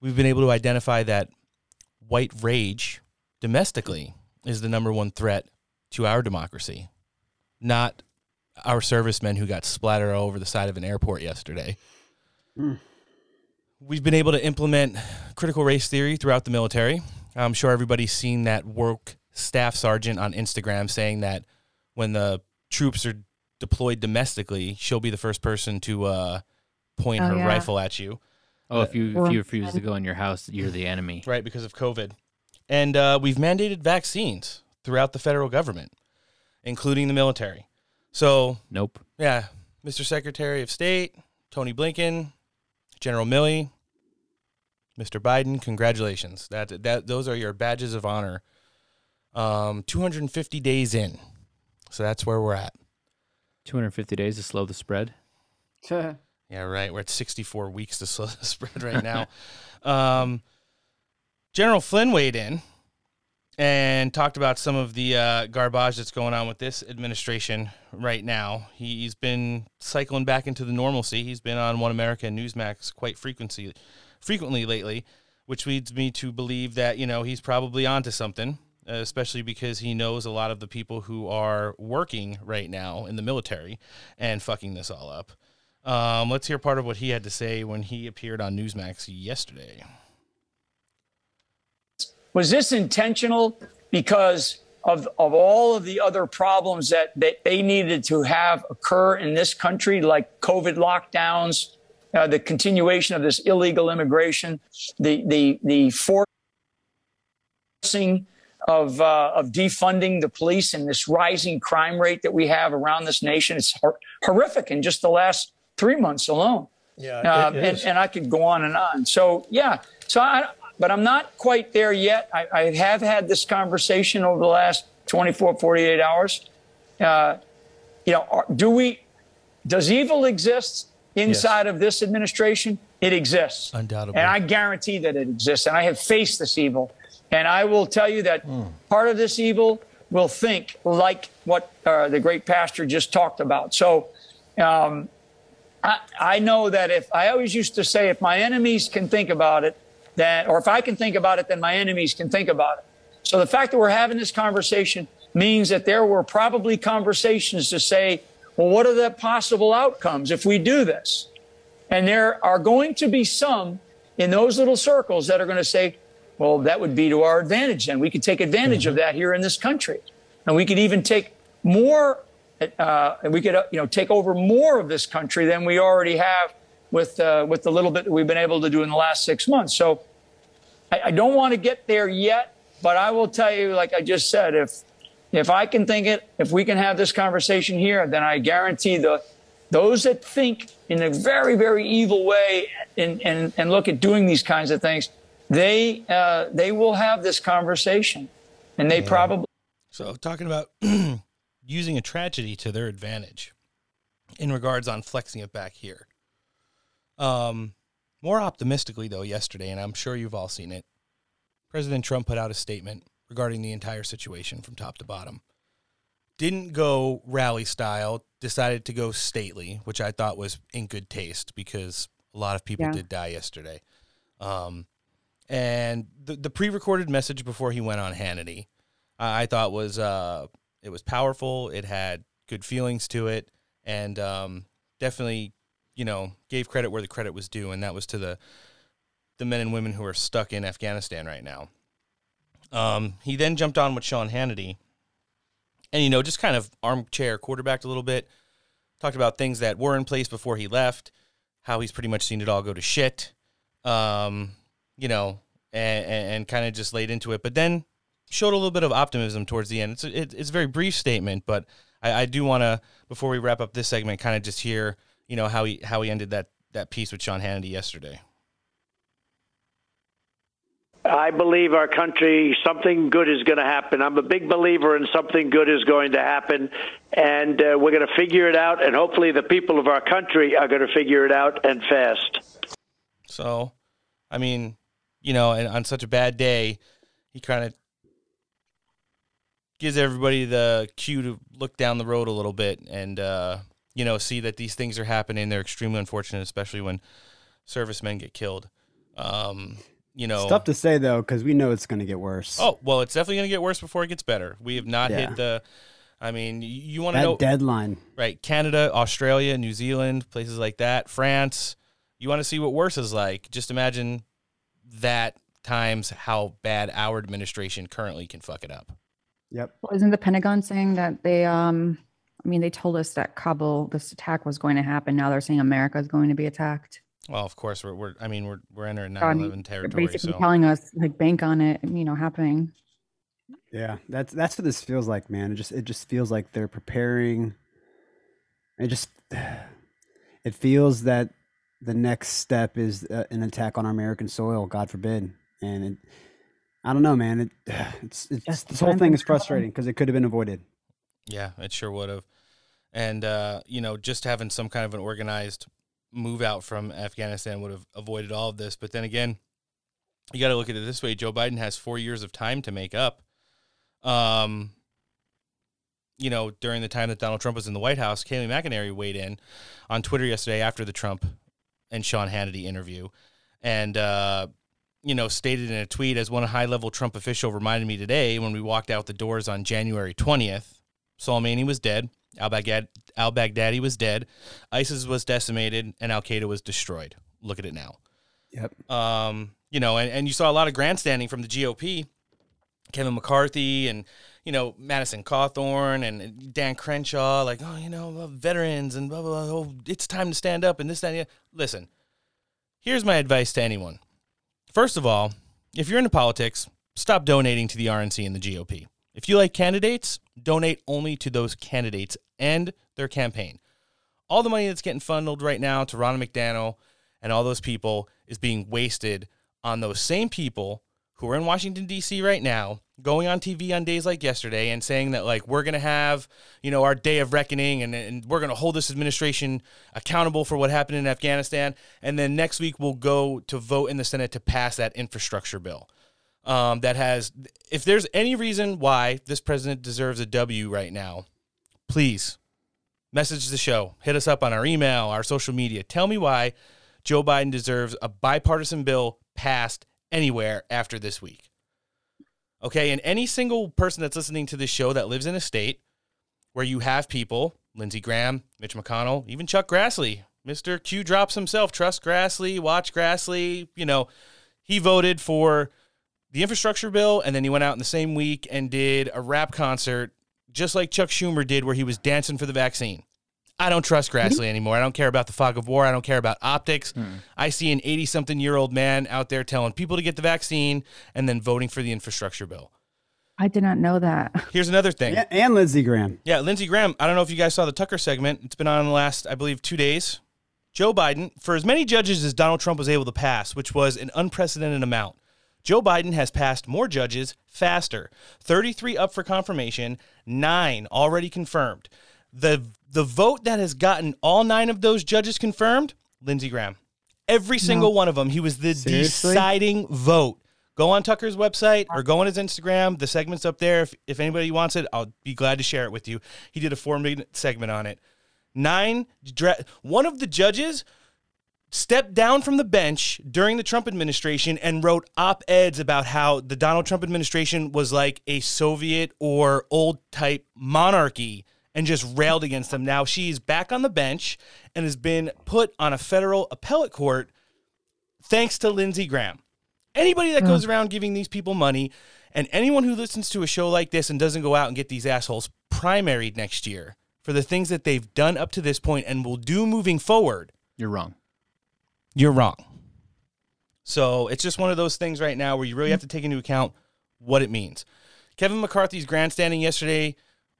S6: We've been able to identify that white rage domestically is the number one threat to our democracy, not our servicemen who got splattered all over the side of an airport yesterday. We've been able to implement critical race theory throughout the military. I'm sure everybody's seen that work staff sergeant on Instagram saying that when the troops are deployed domestically, she'll be the first person to uh, point
S7: Oh,
S6: her
S7: yeah.
S6: rifle at you.
S2: Oh, if you if you refuse to go in your house, you're the enemy.
S6: Right, because of COVID. And uh, we've mandated vaccines throughout the federal government, including the military. So,
S2: Nope.
S6: yeah, Mr. Secretary of State, Tony Blinken, General Milley, Mr. Biden, congratulations. That that those are your badges of honor. Um, 250 days in. So that's where we're at.
S2: 250 days to slow the spread.
S6: Yeah, right. We're at 64 weeks to slow the spread right now. um, General Flynn weighed in and talked about some of the uh, garbage that's going on with this administration right now. He's been cycling back into the normalcy. He's been on One America and Newsmax quite frequency, frequently lately, which leads me to believe that you know he's probably onto something. Uh, especially because he knows a lot of the people who are working right now in the military and fucking this all up. Um, let's hear part of what he had to say when he appeared on Newsmax yesterday.
S13: Was this intentional because of, of all of the other problems that, that they needed to have occur in this country, like COVID lockdowns, uh, the continuation of this illegal immigration, the, the, the forcing of, uh, of defunding the police and this rising crime rate that we have around this nation. It's hor- horrific in just the last three months alone.
S10: Yeah,
S13: Uh, and, and I could go on and on. So, yeah. So, I, but I'm not quite there yet. I, I have had this conversation over the last 24, 48 hours. Uh, you know, are, do we, does evil exist inside of this administration? It exists.
S6: Undoubtedly.
S13: And I guarantee that it exists. And I have faced this evil. And I will tell you that part of this evil will think like what uh, the great pastor just talked about. So, um, I, I know that if I always used to say, if my enemies can think about it, then, or if I can think about it, then my enemies can think about it. So the fact that we're having this conversation means that there were probably conversations to say, well, what are the possible outcomes if we do this? And there are going to be some in those little circles that are going to say, well, that would be to our advantage. Then we could take advantage of that here in this country. And we could even take more, uh, and we could, uh, you know, take over more of this country than we already have with, uh, with the little bit that we've been able to do in the last six months. So I, I don't want to get there yet, but I will tell you, like I just said, if, if I can think it, if we can have this conversation here, then I guarantee the, those that think in a very, very evil way and, and, and look at doing these kinds of things, they, uh, they will have this conversation and they probably.
S6: So talking about using a tragedy to their advantage in regards on flexing it back here. Um, more optimistically though, yesterday, and I'm sure you've all seen it, President Trump put out a statement regarding the entire situation from top to bottom. Didn't go rally style, decided to go stately, which I thought was in good taste because a lot of people
S7: Yeah.
S6: did die yesterday. Um, and the, the pre-recorded message before he went on Hannity, I thought was uh, it was powerful. It had good feelings to it, and um, definitely, you know, gave credit where the credit was due, and that was to the the men and women who are stuck in Afghanistan right now. Um, he then jumped on with Sean Hannity, and you know, just kind of armchair quarterbacked a little bit. Talked about things that were in place before he left, how he's pretty much seen it all go to shit. Um, you know, and, and kind of just laid into it, but then showed a little bit of optimism towards the end. It's a, it, it's a very brief statement, but I, I do want to before we wrap up this segment, kind of just hear you know how he how he ended that that piece with Sean Hannity yesterday.
S14: I believe our country, something good is going to happen. I'm a big believer in something good is going to happen, and uh, we're going to figure it out. And hopefully, the people of our country are going to figure it out and fast.
S6: So, I mean, you know, and on such a bad day, he kind of gives everybody the cue to look down the road a little bit and uh, you know see that these things are happening. They're extremely unfortunate, especially when servicemen get killed. Um, you know,
S5: It's tough to say though, because we know it's going to get worse.
S6: Oh well, it's definitely going to get worse before it gets better. We have not
S5: Yeah.
S6: hit the. I mean, you, you want to know
S5: deadline.
S6: right? Canada, Australia, New Zealand, places like that, France. You want to see what worse is like? Just imagine that times how bad our administration currently can fuck it up.
S5: Yep.
S7: Well, isn't the Pentagon saying that they, um, I mean, they told us that Kabul, this attack was going to happen. Now they're saying America is going to be attacked.
S6: Well, of course, we're, we're I mean, we're we're entering
S7: So, I mean,
S6: 9/11
S7: they're
S6: territory.
S7: basically
S6: So
S7: telling us like bank on it, you know, happening.
S5: Yeah, that's that's what this feels like, man. It just it just feels like they're preparing. It just it feels that the next step is uh, an attack on our American soil, God forbid. And it, I don't know, man. It it's, it's
S7: Just
S5: this whole thing is frustrating because it could have been avoided.
S6: yeah, it sure would have. And uh, you know, just having some kind of an organized move out from Afghanistan would have avoided all of this. But then again, you got to look at it this way: Joe Biden has four years of time to make up. Um, you know, during the time that Donald Trump was in the White House, Kayleigh McEnany weighed in on Twitter yesterday after the Trump and Sean Hannity interview, and uh, you know, stated in a tweet as one high level Trump official reminded me today when we walked out the doors on January 20th. Soleimani was dead. Al Baghdadi, was dead. ISIS was decimated, and Al Qaeda was destroyed. Look at it now.
S5: Yep.
S6: Um, you know, and, and you saw a lot of grandstanding from the GOP, Kevin McCarthy and you know Madison Cawthorn and Dan Crenshaw, like oh you know uh, veterans and blah blah. blah. Oh, it's time to stand up and this that. And. Listen, here's my advice to anyone. First of all, if you're into politics, stop donating to the RNC and the GOP. If you like candidates, donate only to those candidates and their campaign. All the money that's getting funneled right now to Ron McDaniel and all those people is being wasted on those same people who are in Washington D.C. right now, going on TV on days like yesterday and saying that like we're gonna have you know our day of reckoning and, and we're gonna hold this administration accountable for what happened in Afghanistan, and then next week we'll go to vote in the Senate to pass that infrastructure bill. Um, that has, if there's any reason why this president deserves a W right now, please message the show, hit us up on our email, our social media. Tell me why Joe Biden deserves a bipartisan bill passed anywhere after this week. Okay, and any single person that's listening to this show that lives in a state where you have people, Lindsey Graham, Mitch McConnell, even Chuck Grassley, Mr. Q drops himself, trust Grassley, watch Grassley, you know, he voted for the infrastructure bill and then he went out in the same week and did a rap concert just like Chuck Schumer did where he was dancing for the vaccine. I don't trust mm-hmm. Grassley anymore. I don't care about the fog of war. I don't care about optics. Mm. I see an 80 something year old man out there telling people to get the vaccine and then voting for the infrastructure bill.
S7: I did not know that.
S6: Here's another thing.
S5: Yeah, and Lindsey Graham.
S6: Yeah, Lindsey Graham. I don't know if you guys saw the Tucker segment. It's been on the last, I believe, two days. Joe Biden, for as many judges as Donald Trump was able to pass, which was an unprecedented amount, Joe Biden has passed more judges faster. 33 up for confirmation, nine already confirmed. The the vote that has gotten all nine of those judges confirmed, Lindsey Graham. Every single one of them. He was the
S5: Seriously?
S6: deciding vote. Go on Tucker's website or go on his Instagram. The segment's up there. If, if anybody wants it, I'll be glad to share it with you. He did a four minute segment on it. Nine, dra- one of the judges stepped down from the bench during the Trump administration and wrote op eds about how the Donald Trump administration was like a Soviet or old type monarchy and just railed against them. Now she's back on the bench and has been put on a federal appellate court thanks to Lindsey Graham. Anybody that goes hmm. around giving these people money and anyone who listens to a show like this and doesn't go out and get these assholes primaried next year for the things that they've done up to this point and will do moving forward,
S2: You're wrong.
S6: you're wrong. So it's just one of those things right now where you really have hmm. to take into account what it means. Kevin McCarthy's grandstanding yesterday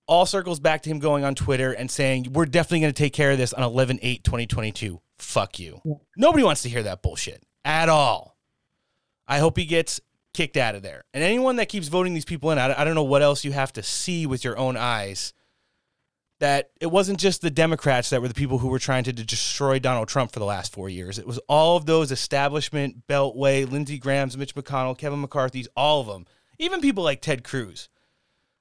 S6: all circles back to him going on Twitter and saying, We're definitely going to take care of this on 11 8 2022. Fuck you. Nobody wants to hear that bullshit at all. I hope he gets kicked out of there. And anyone that keeps voting these people in, I, I don't know what else you have to see with your own eyes. That it wasn't just the Democrats that were the people who were trying to destroy Donald Trump for the last four years. It was all of those establishment, Beltway, Lindsey Graham's, Mitch McConnell, Kevin McCarthy's, all of them. Even people like Ted Cruz.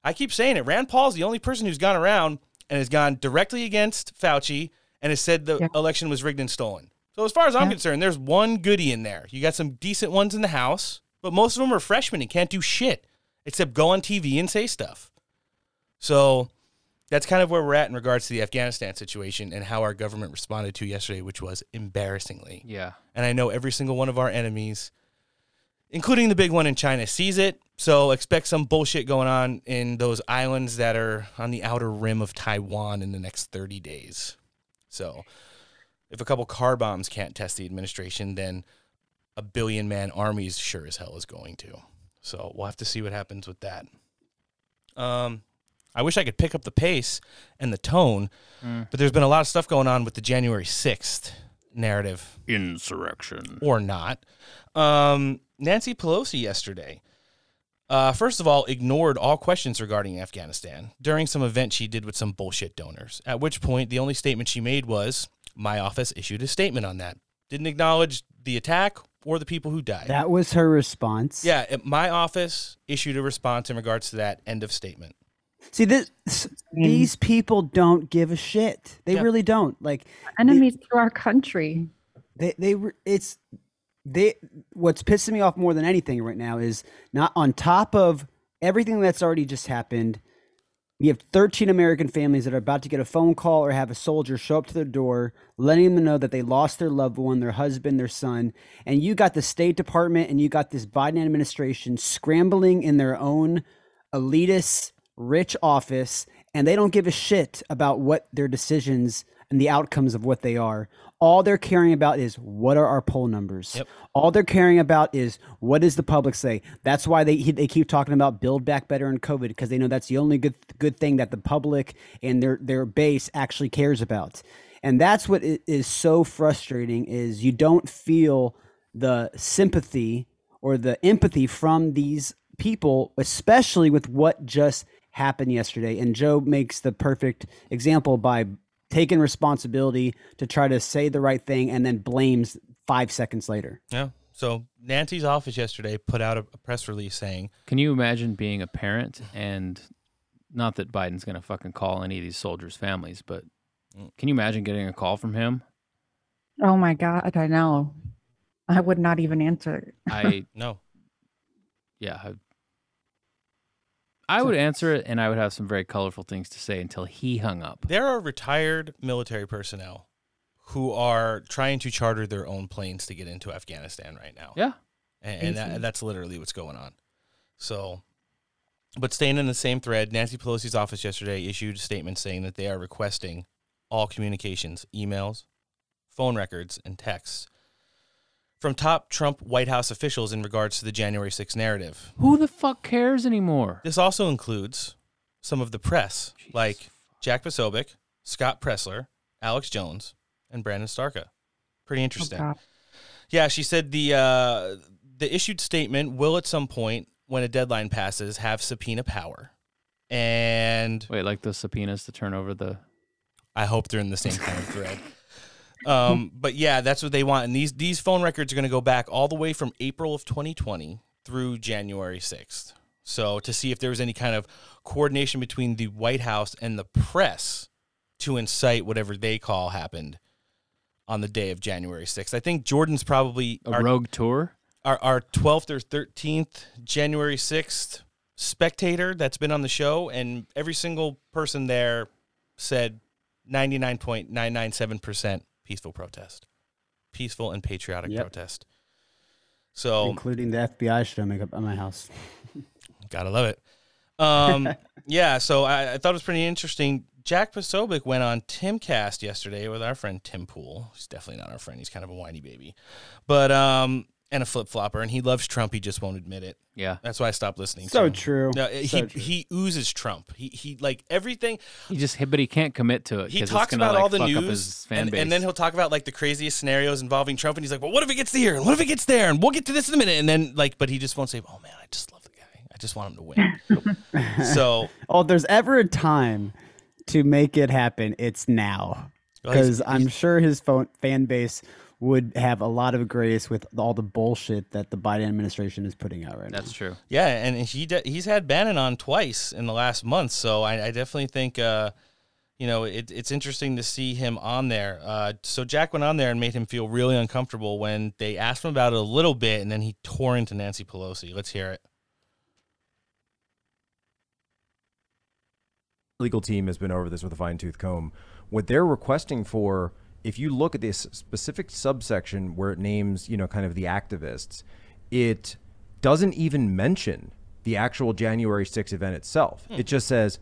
S6: I keep saying it. Rand Paul's the only person who's gone around and has gone directly against Fauci and has said the election was rigged and stolen. So as far as I'm concerned, there's one goody in there. You got some decent ones in the House, but most of them are freshmen and can't do shit except go on TV and say stuff. So that's kind of where we're at in regards to the Afghanistan situation and how our government responded to yesterday, which was embarrassingly.
S2: Yeah.
S6: And I know every single one of our enemies, including the big one in China, sees it. So expect some bullshit going on in those islands that are on the outer rim of Taiwan in the next 30 days. So if a couple car bombs can't test the administration, then a billion man army sure as hell is going to. So we'll have to see what happens with that. Um, I wish I could pick up the pace and the tone,
S2: Mm.
S6: but there's been a lot of stuff going on with the January 6th narrative.
S2: Insurrection.
S6: Or not. Um, Nancy Pelosi yesterday, uh, first of all, ignored all questions regarding Afghanistan during some event she did with some bullshit donors. At which point, the only statement she made was, My office issued a statement on that. Didn't acknowledge the attack or the people who died.
S5: That was her response.
S6: Yeah, it- my office issued a response in regards to that. End of statement.
S5: See this these people don't give a shit. They
S6: Yeah.
S5: really don't. Like
S7: Enemies to our country.
S5: they they it's they what's pissing me off more than anything right now is not on top of everything that's already just happened. We have 13 American families that are about to get a phone call or have a soldier show up to their door, letting them know that they lost their loved one, their husband, their son. And you got the State Department and you got this Biden administration scrambling in their own elitist, rich office, and they don't give a shit about what their decisions and the outcomes of what they are. All they're caring about is what are our poll numbers.
S6: Yep.
S5: All they're caring about is what does the public say. That's why they they keep talking about build back better in COVID because they know that's the only good good thing that the public and their their base actually cares about. And that's what i- so frustrating is you don't feel the sympathy or the empathy from these people, especially with what just happened yesterday. And Joe makes the perfect example by taking responsibility to try to say the right thing and then blames five seconds later.
S6: Yeah. So Nancy's office yesterday put out a, a press release saying,
S2: Can you imagine being a parent and not that Biden's going to fucking call any of these soldiers' families, but
S6: Mm.
S2: can you imagine getting a call from him?
S7: Oh my God, I know. I would not even answer.
S2: I
S6: no.
S2: Yeah, I, I would answer it and I would have some very colorful things to say until he hung up.
S6: There are retired military personnel who are trying to charter their own planes to get into Afghanistan right now.
S2: Yeah.
S6: And, and that, that's literally what's going on. So, but staying in the same thread, Nancy Pelosi's office yesterday issued a statement saying that they are requesting all communications, emails, phone records, and texts from top Trump White House officials in regards to the January 6th narrative.
S2: Who the fuck cares anymore?
S6: This also includes some of the press, like Jack Posobiec, Scott Presler, Alex Jones, and Brandon Straka. Pretty interesting.
S7: God.
S6: yeah, she said the uh, the issued statement will at some point, when a deadline passes, have subpoena power. And
S2: Wait, like the subpoenas to turn over the.
S6: I hope they're in the same kind of thread. Um, but yeah, that's what they want. And these these phone records are going to go back all the way from April of 2020 through January 6th. So to see if there was any kind of coordination between the White House and the press to incite whatever they call happened on the day of January 6th. I think Jordan's probably
S2: A rogue tour?
S6: Our, our 12th or 13th January 6th spectator that's been on the show, and every single person there said 99.997% peaceful protest, peaceful and patriotic
S5: Yep.
S6: protest. So
S5: including the FBI show make up at my house.
S6: Gotta love it. Um, yeah, so I, I thought it was pretty interesting. Jack Posobiec went on Timcast yesterday with our friend Tim Pool. He's definitely not our friend. He's kind of a whiny baby, but um, and a flip flopper, and he loves Trump. He just won't admit it.
S2: Yeah.
S6: that's why I stopped listening.
S5: So
S6: to him.
S5: true.
S6: No, he
S5: So true.
S6: he oozes Trump. He he like everything.
S2: He just, but he can't commit to it.
S6: He talks
S2: it's
S6: about
S2: like,
S6: all the
S2: fuck up
S6: news,
S2: fan
S6: and,
S2: base.
S6: and then he'll talk about like the craziest scenarios involving Trump, and he's like, "Well, what if it gets here? And what if it gets there? And we'll get to this in a minute." And then like, but he just won't say, "Oh man, I just love the guy. I just want him to win." so
S5: oh, if there's ever a time to make it happen, it's now.
S6: Well,
S5: Because I'm sure his phone, fan base would have a lot of grace with all the bullshit that the Biden administration is putting out right now.
S2: That's true.
S6: Yeah, and he de- he's had Bannon on twice in the last month, so I, I definitely think uh, you know it, it's interesting to see him on there. Uh, so Jack went on there and made him feel really uncomfortable when they asked him about it a little bit, and then he tore into Nancy Pelosi. Let's hear it.
S15: legal team has been over this with a fine tooth comb. What they're requesting for, if you look at this specific subsection where it names, you know, kind of the activists, it doesn't even mention the actual January 6th event itself. It just says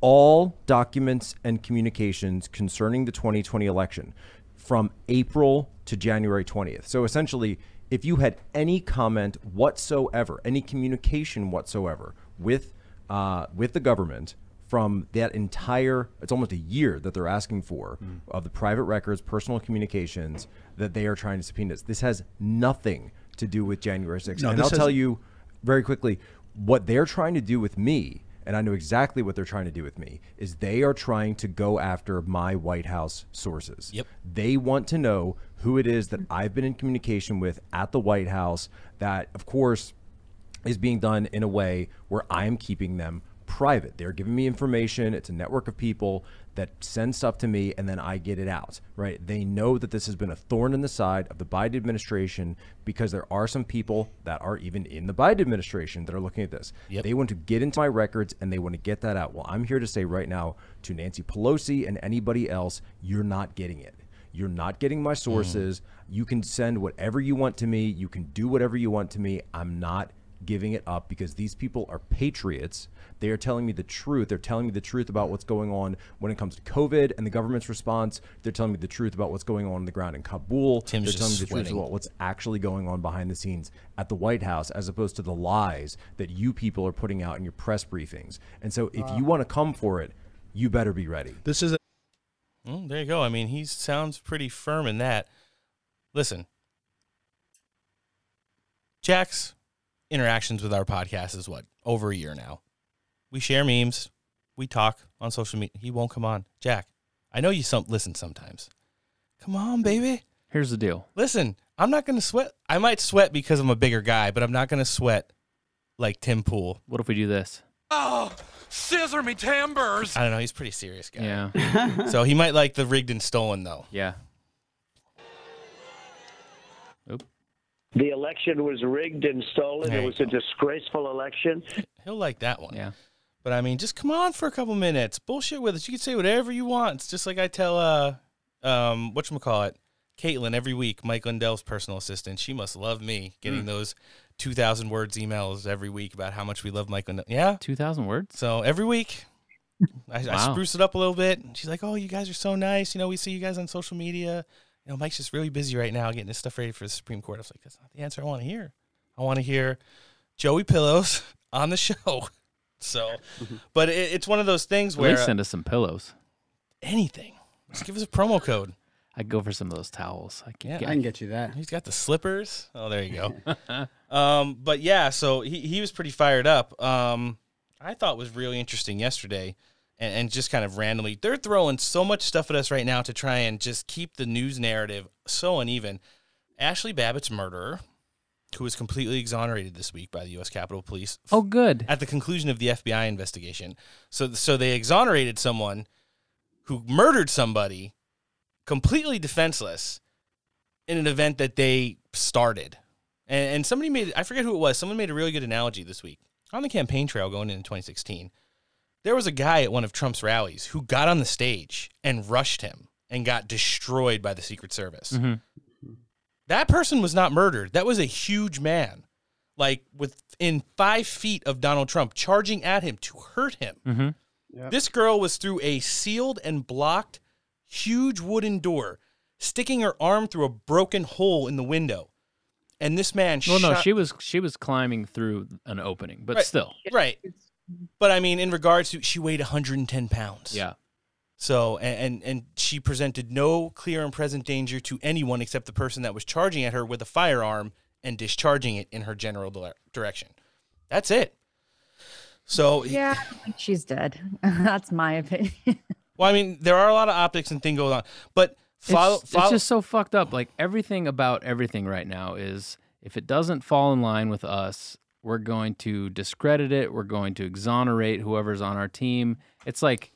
S15: all documents and communications concerning the 2020 election from April to January 20th. So essentially, if you had any comment whatsoever, any communication whatsoever with uh, with the government from that entire it's almost a year that they're asking for hmm. of the private records, personal communications that they are trying to subpoena. This has nothing to do with January 6th.
S16: No,
S15: and I'll
S16: has-
S15: tell you very quickly what they're trying to do with me and I know exactly what they're trying to do with me is they are trying to go after my White House sources.
S6: Yep.
S15: They want to know who it is that I've been in communication with at the White House that of course is being done in a way where I'm keeping them private. They're giving me information. It's a network of people that send stuff to me and then I get it out, right? They know that this has been a thorn in the side of the Biden administration because there are some people that are even in the Biden administration that are looking at this. They want to get into my records and they want to get that out. Well, I'm here to say right now to Nancy Pelosi and anybody else, you're not getting it. You're not getting my mm. sources. You can send whatever you want to me. You can do whatever you want to me. I'm not giving it up because these people are patriots. They are telling me the truth. They're telling me the truth about what's going on when it comes to COVID and the government's response. They're telling me the truth about what's going on on the ground in Kabul.
S6: Tim's
S15: They're
S6: just
S15: telling me the truth about what's actually going on behind the scenes at the White House as opposed to the lies that you people are putting out in your press briefings. And so if you want to come for it, you better be ready.
S6: This is a. Well, there you go. I mean, he sounds pretty firm in that. Listen, Jack's interactions with our podcast is what over a year now. We share memes, we talk on social media. He won't come on. Jack, I know you some listen sometimes. Come on, baby.
S2: Here's the deal.
S6: Listen, I'm not gonna sweat. I might sweat because I'm a bigger guy, but I'm not gonna sweat like Tim Pool.
S2: What if we do this?
S4: Oh, scissor me timbers.
S6: I don't know. He's a pretty serious guy.
S2: Yeah.
S6: so he might like the rigged and stolen though.
S2: Yeah. Oop.
S14: The election was rigged and stolen.
S6: There
S14: It
S6: you
S14: was a disgraceful election.
S6: He'll like that one. Yeah. But I mean, just come on for a couple minutes. Bullshit with us. You can say whatever you want. It's just like I tell uh um whatchamacallit, Caitlin every week, Mike Lindell's personal assistant. She must love me getting
S2: Mm.
S6: those two thousand words emails every week about how much we love Mike Lindell. Yeah.
S2: Two thousand words?
S6: So every week I, I spruce it up a little bit. She's like, "Oh, you guys are so nice. You know, we see you guys on social media. You know, Mike's just really busy right now getting his stuff ready for the Supreme Court." I was like, "That's not the answer I want to hear. I want to hear Joey Pillows on the show." So, but it, it's one of those things where
S2: least send us some pillows.
S6: anything. Just give us a promo code.
S2: I'd go for some of those towels. I can,
S6: Yeah.
S2: get,
S5: I can get you that.
S6: He's got the slippers. Oh, there you go. um, but yeah, so he, he was pretty fired up. Um, I thought was really interesting yesterday, and, and just kind of randomly, they're throwing so much stuff at us right now to try and just keep the news narrative so uneven. Ashley Babbitt's murderer, who was completely exonerated this week by the U.S. Capitol Police.
S2: Oh, good.
S6: At the conclusion of the FBI investigation, so so they exonerated someone who murdered somebody completely defenseless in an event that they started. And, and somebody made, I forget who it was, someone made a really good analogy this week. On the campaign trail going into 2016, there was a guy at one of Trump's rallies who got on the stage and rushed him and got destroyed by the Secret Service.
S2: Mhm.
S6: That person was not murdered. That was a huge man, like within five feet of Donald Trump, charging at him to hurt him.
S2: Mm-hmm.
S6: This girl was through a sealed and blocked huge wooden door, sticking her arm through a broken hole in the window. And this man
S2: Well, no, she was she was climbing through an opening, but
S6: Right,
S2: still.
S6: Right. But I mean, in regards to, she weighed 110 pounds.
S2: Yeah.
S6: So, and, and she presented no clear and present danger to anyone except the person that was charging at her with a firearm and discharging it in her general dire- direction. That's it. So,
S7: Yeah, she's dead. That's my opinion.
S6: well, I mean, there are a lot of optics and things going on, but follow,
S2: it's,
S6: follow
S2: it's just so fucked up. Like everything about everything right now is if it doesn't fall in line with us, we're going to discredit it. We're going to exonerate whoever's on our team. It's like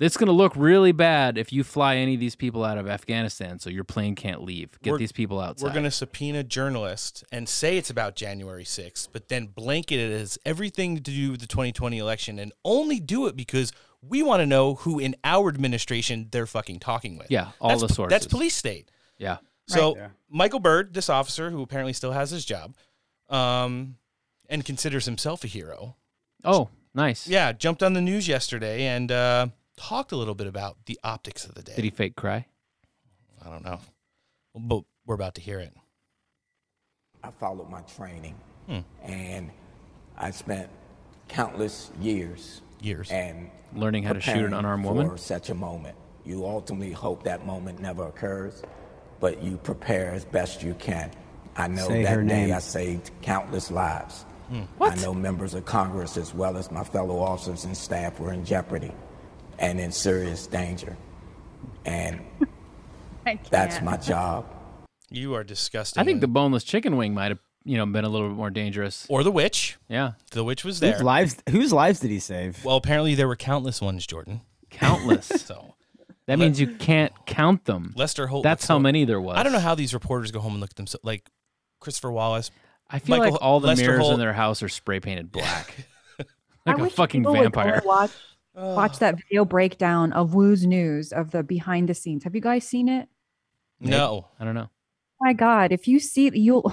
S2: it's going to look really bad if you fly any of these people out of Afghanistan, so your plane can't leave. Get
S6: We're-
S2: these people outside.
S6: We're going to subpoena journalists and say it's about January 6th, but then blanket it as everything to do with the 2020 election and only do it because we want to know who in our administration they're fucking talking with.
S2: Yeah, all
S6: That's
S2: the
S6: p-
S2: sources.
S6: That's police state.
S2: Yeah.
S6: So
S2: Right.
S6: Michael Byrd, this officer who apparently still has his job, um, and considers himself a hero.
S2: Oh, nice.
S6: Yeah, jumped on the news yesterday and uh, talked a little bit about the optics of the day.
S2: Did he fake cry?
S6: I don't know, but we're about to hear it.
S16: I followed my training,
S6: Hmm.
S16: and I spent countless years
S6: years
S16: and
S2: Learning how to shoot an unarmed woman for
S16: such a moment. You ultimately hope that moment never occurs, but you prepare as best you can. I know
S5: Say
S16: that day. I saved countless lives.
S6: Hmm.
S16: I know members of Congress as well as my fellow officers and staff were in jeopardy and in serious danger. And that's my job.
S6: You are disgusting.
S2: I think the boneless chicken wing might have, you know, been a little bit more dangerous.
S6: Or the witch.
S2: Yeah.
S6: The witch was
S5: Whose
S6: there.
S5: lives? Whose lives did he save?
S6: Well, apparently there were countless ones, Jordan.
S2: Countless.
S6: so
S2: That means you can't count them.
S6: Lester Holt.
S2: That's how many there was.
S6: I don't know how these reporters go home and look at themselves. Like Christopher Wallace.
S2: I feel
S6: Michael-
S2: like all the
S6: Lester
S2: mirrors
S6: Holt-
S2: in their house are spray painted black. Like a
S7: wish
S2: fucking
S7: people would go
S2: vampire.
S7: and Watch, watch that video breakdown of Woo's news of the behind the scenes. Have you guys seen it?
S6: No.
S2: I don't know.
S7: my god if you see you'll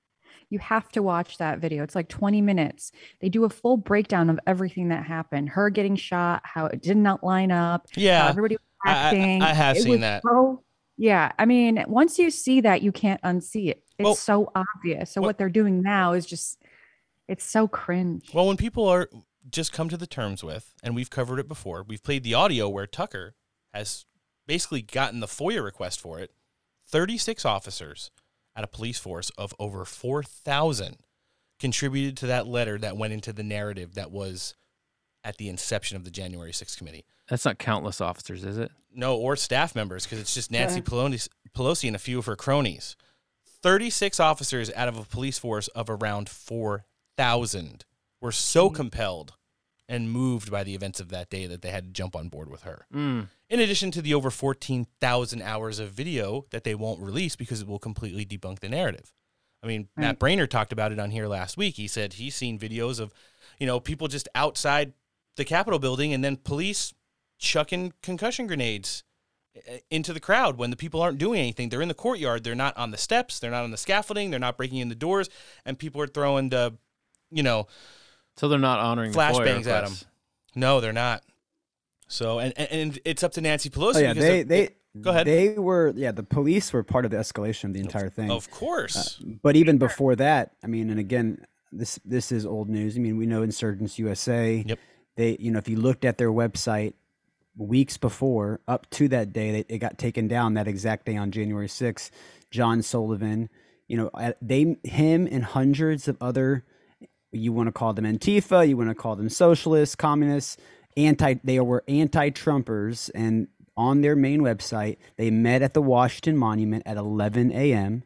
S7: you have to watch that video it's like 20 minutes they do a full breakdown of everything that happened her getting shot how it did not line up how
S6: Yeah,
S7: everybody was
S6: I- I-
S7: acting
S6: I have
S7: It
S6: seen that.
S7: so- yeah i mean once you see that you can't unsee it it's
S6: Well-
S7: so obvious so what they're doing now is just it's so cringe
S6: Well, when people are just come to the terms with, and we've covered it before, we've played the audio where Tucker has basically gotten the FOIA request for it. 36 officers at a police force of over 4,000 contributed to that letter that went into the narrative that was at the inception of the January 6th committee.
S2: That's not countless officers, is it?
S6: No, or staff members, because it's just Nancy
S2: Yeah.
S6: Pelosi, Pelosi and a few of her cronies. 36 officers out of a police force of around 4,000 were so compelled and moved by the events of that day that they had to jump on board with her.
S2: Mm.
S6: In addition to the over 14,000 hours of video that they won't release because it will completely debunk the narrative. I mean, Matt
S7: Right.
S6: Braynard talked about it on here last week. He said he's seen videos of, you know, people just outside the Capitol building and then police chucking concussion grenades uh, into the crowd when the people aren't doing anything. They're in the courtyard. They're not on the steps. They're not on the scaffolding. They're not breaking in the doors. And people are throwing the, you know,
S2: So they're not honoring the FOIA
S6: flashbangs at them. No, they're not. So, and, and, and it's up to Nancy Pelosi.
S5: Oh yeah, they
S6: of-
S5: they
S6: go ahead.
S5: They were yeah, the police were part of the escalation of the entire thing.
S6: Of course.
S5: Uh, but even before that, I mean, and again, this this is old news. I mean, we know Insurgence USA.
S6: Yep.
S5: They, you know, if you looked at their website weeks before, up to that day, they, it got taken down that exact day on January 6th. John Sullivan, you know, they, him, and hundreds of other, you want to call them Antifa, you want to call them socialists, communists, anti, they were anti-Trumpers, and on their main website, they met at the Washington Monument at 11 a.m.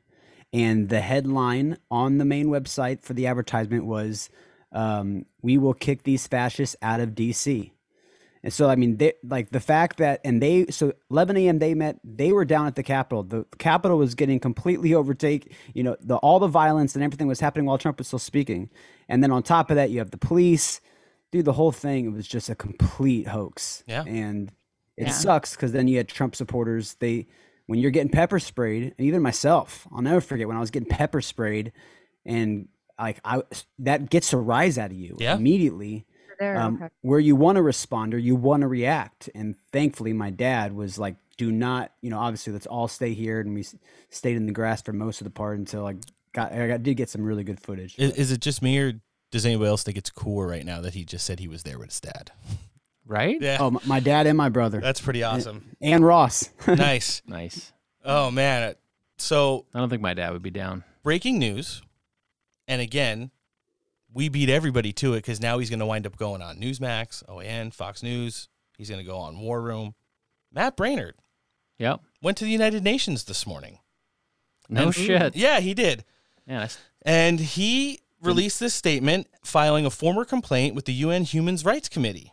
S5: And the headline on the main website for the advertisement was, um, "We will kick these fascists out of D.C." And so, I mean, they, like the fact that, and they, so 11 a.m. they met, they were down at the Capitol. The Capitol was getting completely overtake. You know, the all the violence and everything was happening while Trump was still speaking. And then on top of that, you have the police. Dude, the whole thing was just a complete hoax.
S6: Yeah.
S5: And it
S6: Yeah.
S5: sucks because then you had Trump supporters. They, when you're getting pepper sprayed, and even myself, I'll never forget when I was getting pepper sprayed, and like I, that gets a rise out of you
S6: Yeah.
S5: immediately
S7: there,
S5: um,
S7: okay.
S5: where you want to respond or you want to react. And thankfully, my dad was like, "Do not, you know, obviously, let's all stay here." And we stayed in the grass for most of the part until I got, I got, did get some really good footage.
S6: Is, is it just me or does anybody else think it's cool right now that he just said he was there with his dad?
S2: Right?
S6: Yeah.
S5: Oh, my, my dad and my brother.
S6: That's pretty
S5: And-
S6: awesome.
S5: And, Ross.
S6: nice.
S2: Nice.
S6: Oh, man. So
S2: I don't think my dad would be down.
S6: breaking news. And again, we beat everybody to it because now he's going to wind up going on Newsmax, OAN, Fox News. He's going to go on War Room. Matt Braynard
S2: Yep.
S6: went to the United Nations this morning.
S2: No
S6: And-
S2: shit.
S6: Yeah, he did.
S2: Yeah.
S6: And he released this statement filing a former complaint with the UN Human Rights Committee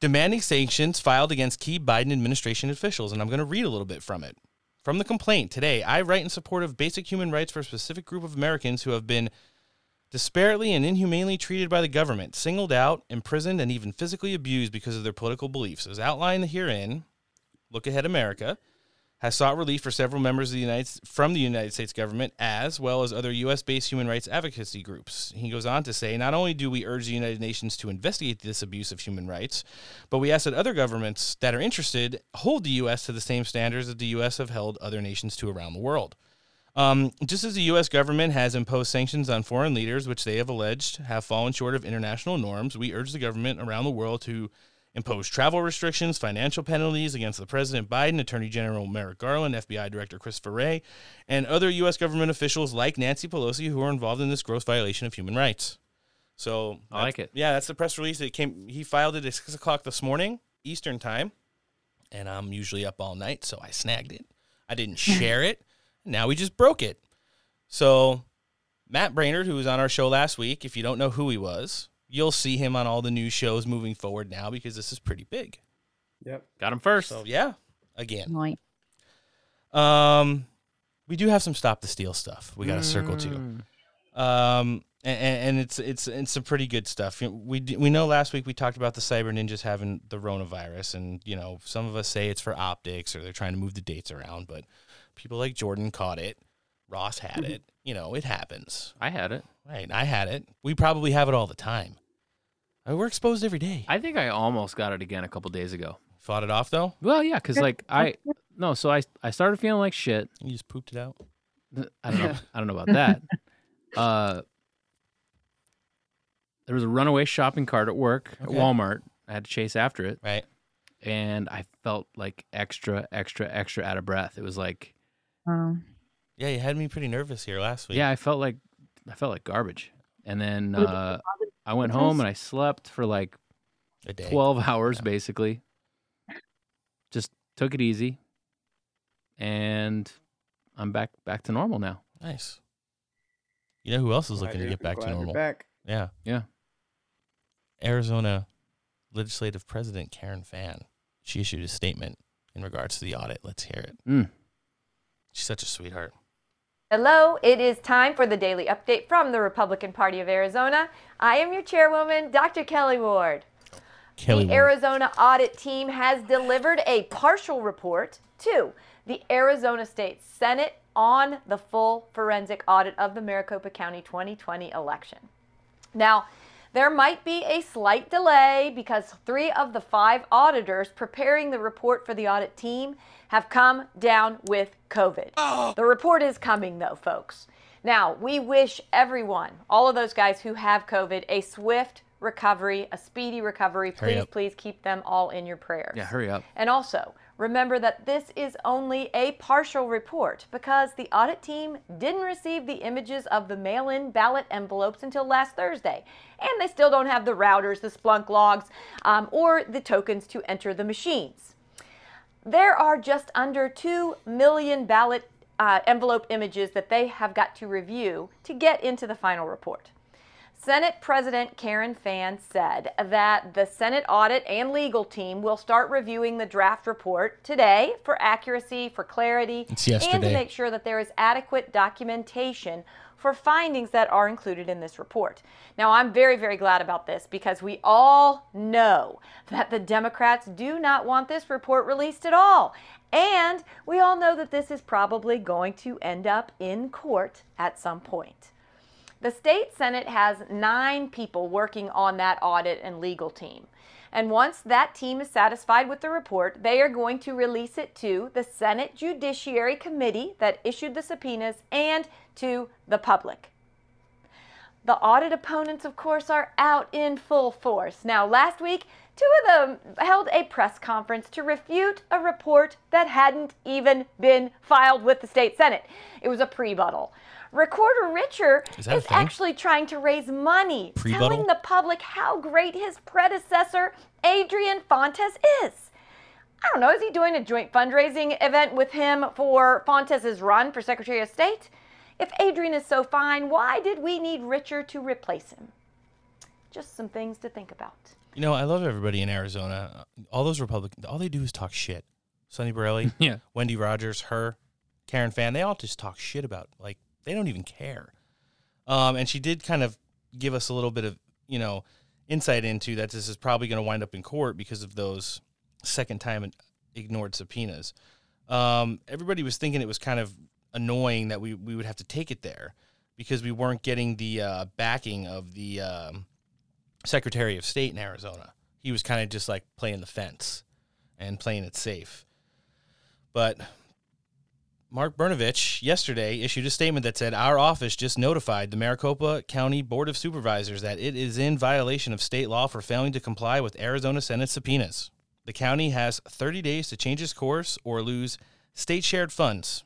S6: demanding sanctions filed against key Biden administration officials. And I'm going to read a little bit from it. From the complaint today, I write in support of basic human rights for a specific group of Americans who have been disparately and inhumanely treated by the government, singled out, imprisoned, and even physically abused because of their political beliefs. As outlined herein, Look Ahead America has sought relief for several members of the United from the United States government as well as other US based human rights advocacy groups. He goes on to say, not only do we urge the United Nations to investigate this abuse of human rights, but we ask that other governments that are interested hold the US to the same standards that the US have held other nations to around the world. Um, just as the U.S. government has imposed sanctions on foreign leaders, which they have alleged have fallen short of international norms, we urge the government around the world to impose travel restrictions, financial penalties against the President Biden, Attorney General Merrick Garland, FBI Director Christopher Wray, and other U.S. government officials like Nancy Pelosi who are involved in this gross violation of human rights. So
S2: I like it.
S6: Yeah, that's the press release. It came. He filed it at six o'clock this morning Eastern time, and I'm usually up all night, so I snagged it. I didn't share it. Now we just broke it. So Matt Braynard, who was on our show last week, if you don't know who he was, you'll see him on all the new shows moving forward now because this is pretty big.
S5: Yep.
S2: Got him first.
S6: So yeah, again.
S7: Right.
S6: Um, we do have some stop the steal stuff. We got to circle to.
S2: Mm.
S6: Um, and, and it's it's it's some pretty good stuff. We we know last week we talked about the cyber ninjas having the coronavirus, and you know some of us say it's for optics or they're trying to move the dates around, but people like Jordan caught it, Ross had it. You know, it happens.
S2: I had it.
S6: Right, I had it. We probably have it all the time. I mean, we're exposed every day.
S2: I think I almost got it again a couple days ago.
S6: Fought it off though.
S2: Well, yeah, because like I no, so I I started feeling like shit.
S6: You just pooped it out.
S2: I don't know. I don't know about that. Uh, there was a runaway shopping cart at work at Walmart. I had to chase after it.
S6: Right.
S2: And I felt like extra, extra, extra out of breath. It was like,
S6: Yeah, you had me pretty nervous here last week.
S2: yeah, I felt like I felt like garbage. And then
S6: What did you
S2: uh, I went home and I slept for like
S6: A day.
S2: twelve hours, basically. Just took it easy, and I'm back back to normal now.
S6: Nice. You know who else is
S5: Glad
S6: looking to get back to
S5: glad you're
S6: normal?
S5: back.
S6: Yeah.
S2: Yeah.
S6: Arizona legislative president Karen Fann. She issued a statement in regards to the audit. Let's hear it.
S2: Mm.
S6: She's such a sweetheart.
S17: Hello, it is time for the daily update from the Republican Party of Arizona. I am your chairwoman, Dr. Kelli Ward.
S6: Kelli
S17: the
S6: Ward.
S17: Arizona audit team has delivered a partial report to the Arizona State Senate on the full forensic audit of the Maricopa County 2020 election. Now, there might be a slight delay because three of the five auditors preparing the report for the audit team have come down with COVID. Oh. The report is coming, though, folks. Now, we wish everyone, all of those guys who have COVID, a swift recovery, a speedy recovery. Please, please keep them all in your prayers.
S2: Yeah, hurry up.
S17: And also, remember that this is only a partial report because the audit team didn't receive the images of the mail in ballot envelopes until last Thursday. And they still don't have the routers, the Splunk logs, um, or the tokens to enter the machines. There are just under 2 million ballot uh, envelope images that they have got to review to get into the final report. Senate President Karen Fann said that the Senate audit and legal team will start reviewing the draft report today for accuracy, for clarity, and to make sure that there is adequate documentation for findings that are included in this report. Now, I'm very, very glad about this because we all know that the Democrats do not want this report released at all. And we all know that this is probably going to end up in court at some point. The state Senate has nine people working on that audit and legal team. And once that team is satisfied with the report, they are going to release it to the Senate Judiciary Committee that issued the subpoenas and to the public. The audit opponents, of course, are out in full force. Now, last week, two of them held a press conference to refute a report that hadn't even been filed with the state Senate. It was a prebuttal. Recorder Richer
S6: Is
S17: is actually trying to raise money,
S6: Prebuttal?
S17: telling the public how great his predecessor, Adrian Fontes, is. I don't know, is he doing a joint fundraising event with him for Fontes's run for Secretary of State? If Adrian is so fine, why did we need Richer to replace him? Just some things to think about.
S6: You know, I love everybody in Arizona. All those Republicans, all they do is talk shit. Sonny Borelli,
S2: Yeah.
S6: Wendy Rogers, her, Karen Fann, they all just talk shit about like they don't even care. Um, and she did kind of give us a little bit of you know insight into that this is probably going to wind up in court because of those second time ignored subpoenas. Um, everybody was thinking it was kind of annoying that we we would have to take it there because we weren't getting the uh, backing of the um, Secretary of State in Arizona. He was kind of just like playing the fence and playing it safe. But Mark Brnovich yesterday issued a statement that said our office just notified the Maricopa County Board of Supervisors that it is in violation of state law for failing to comply with Arizona Senate subpoenas. The county has 30 days to change its course or lose state shared funds.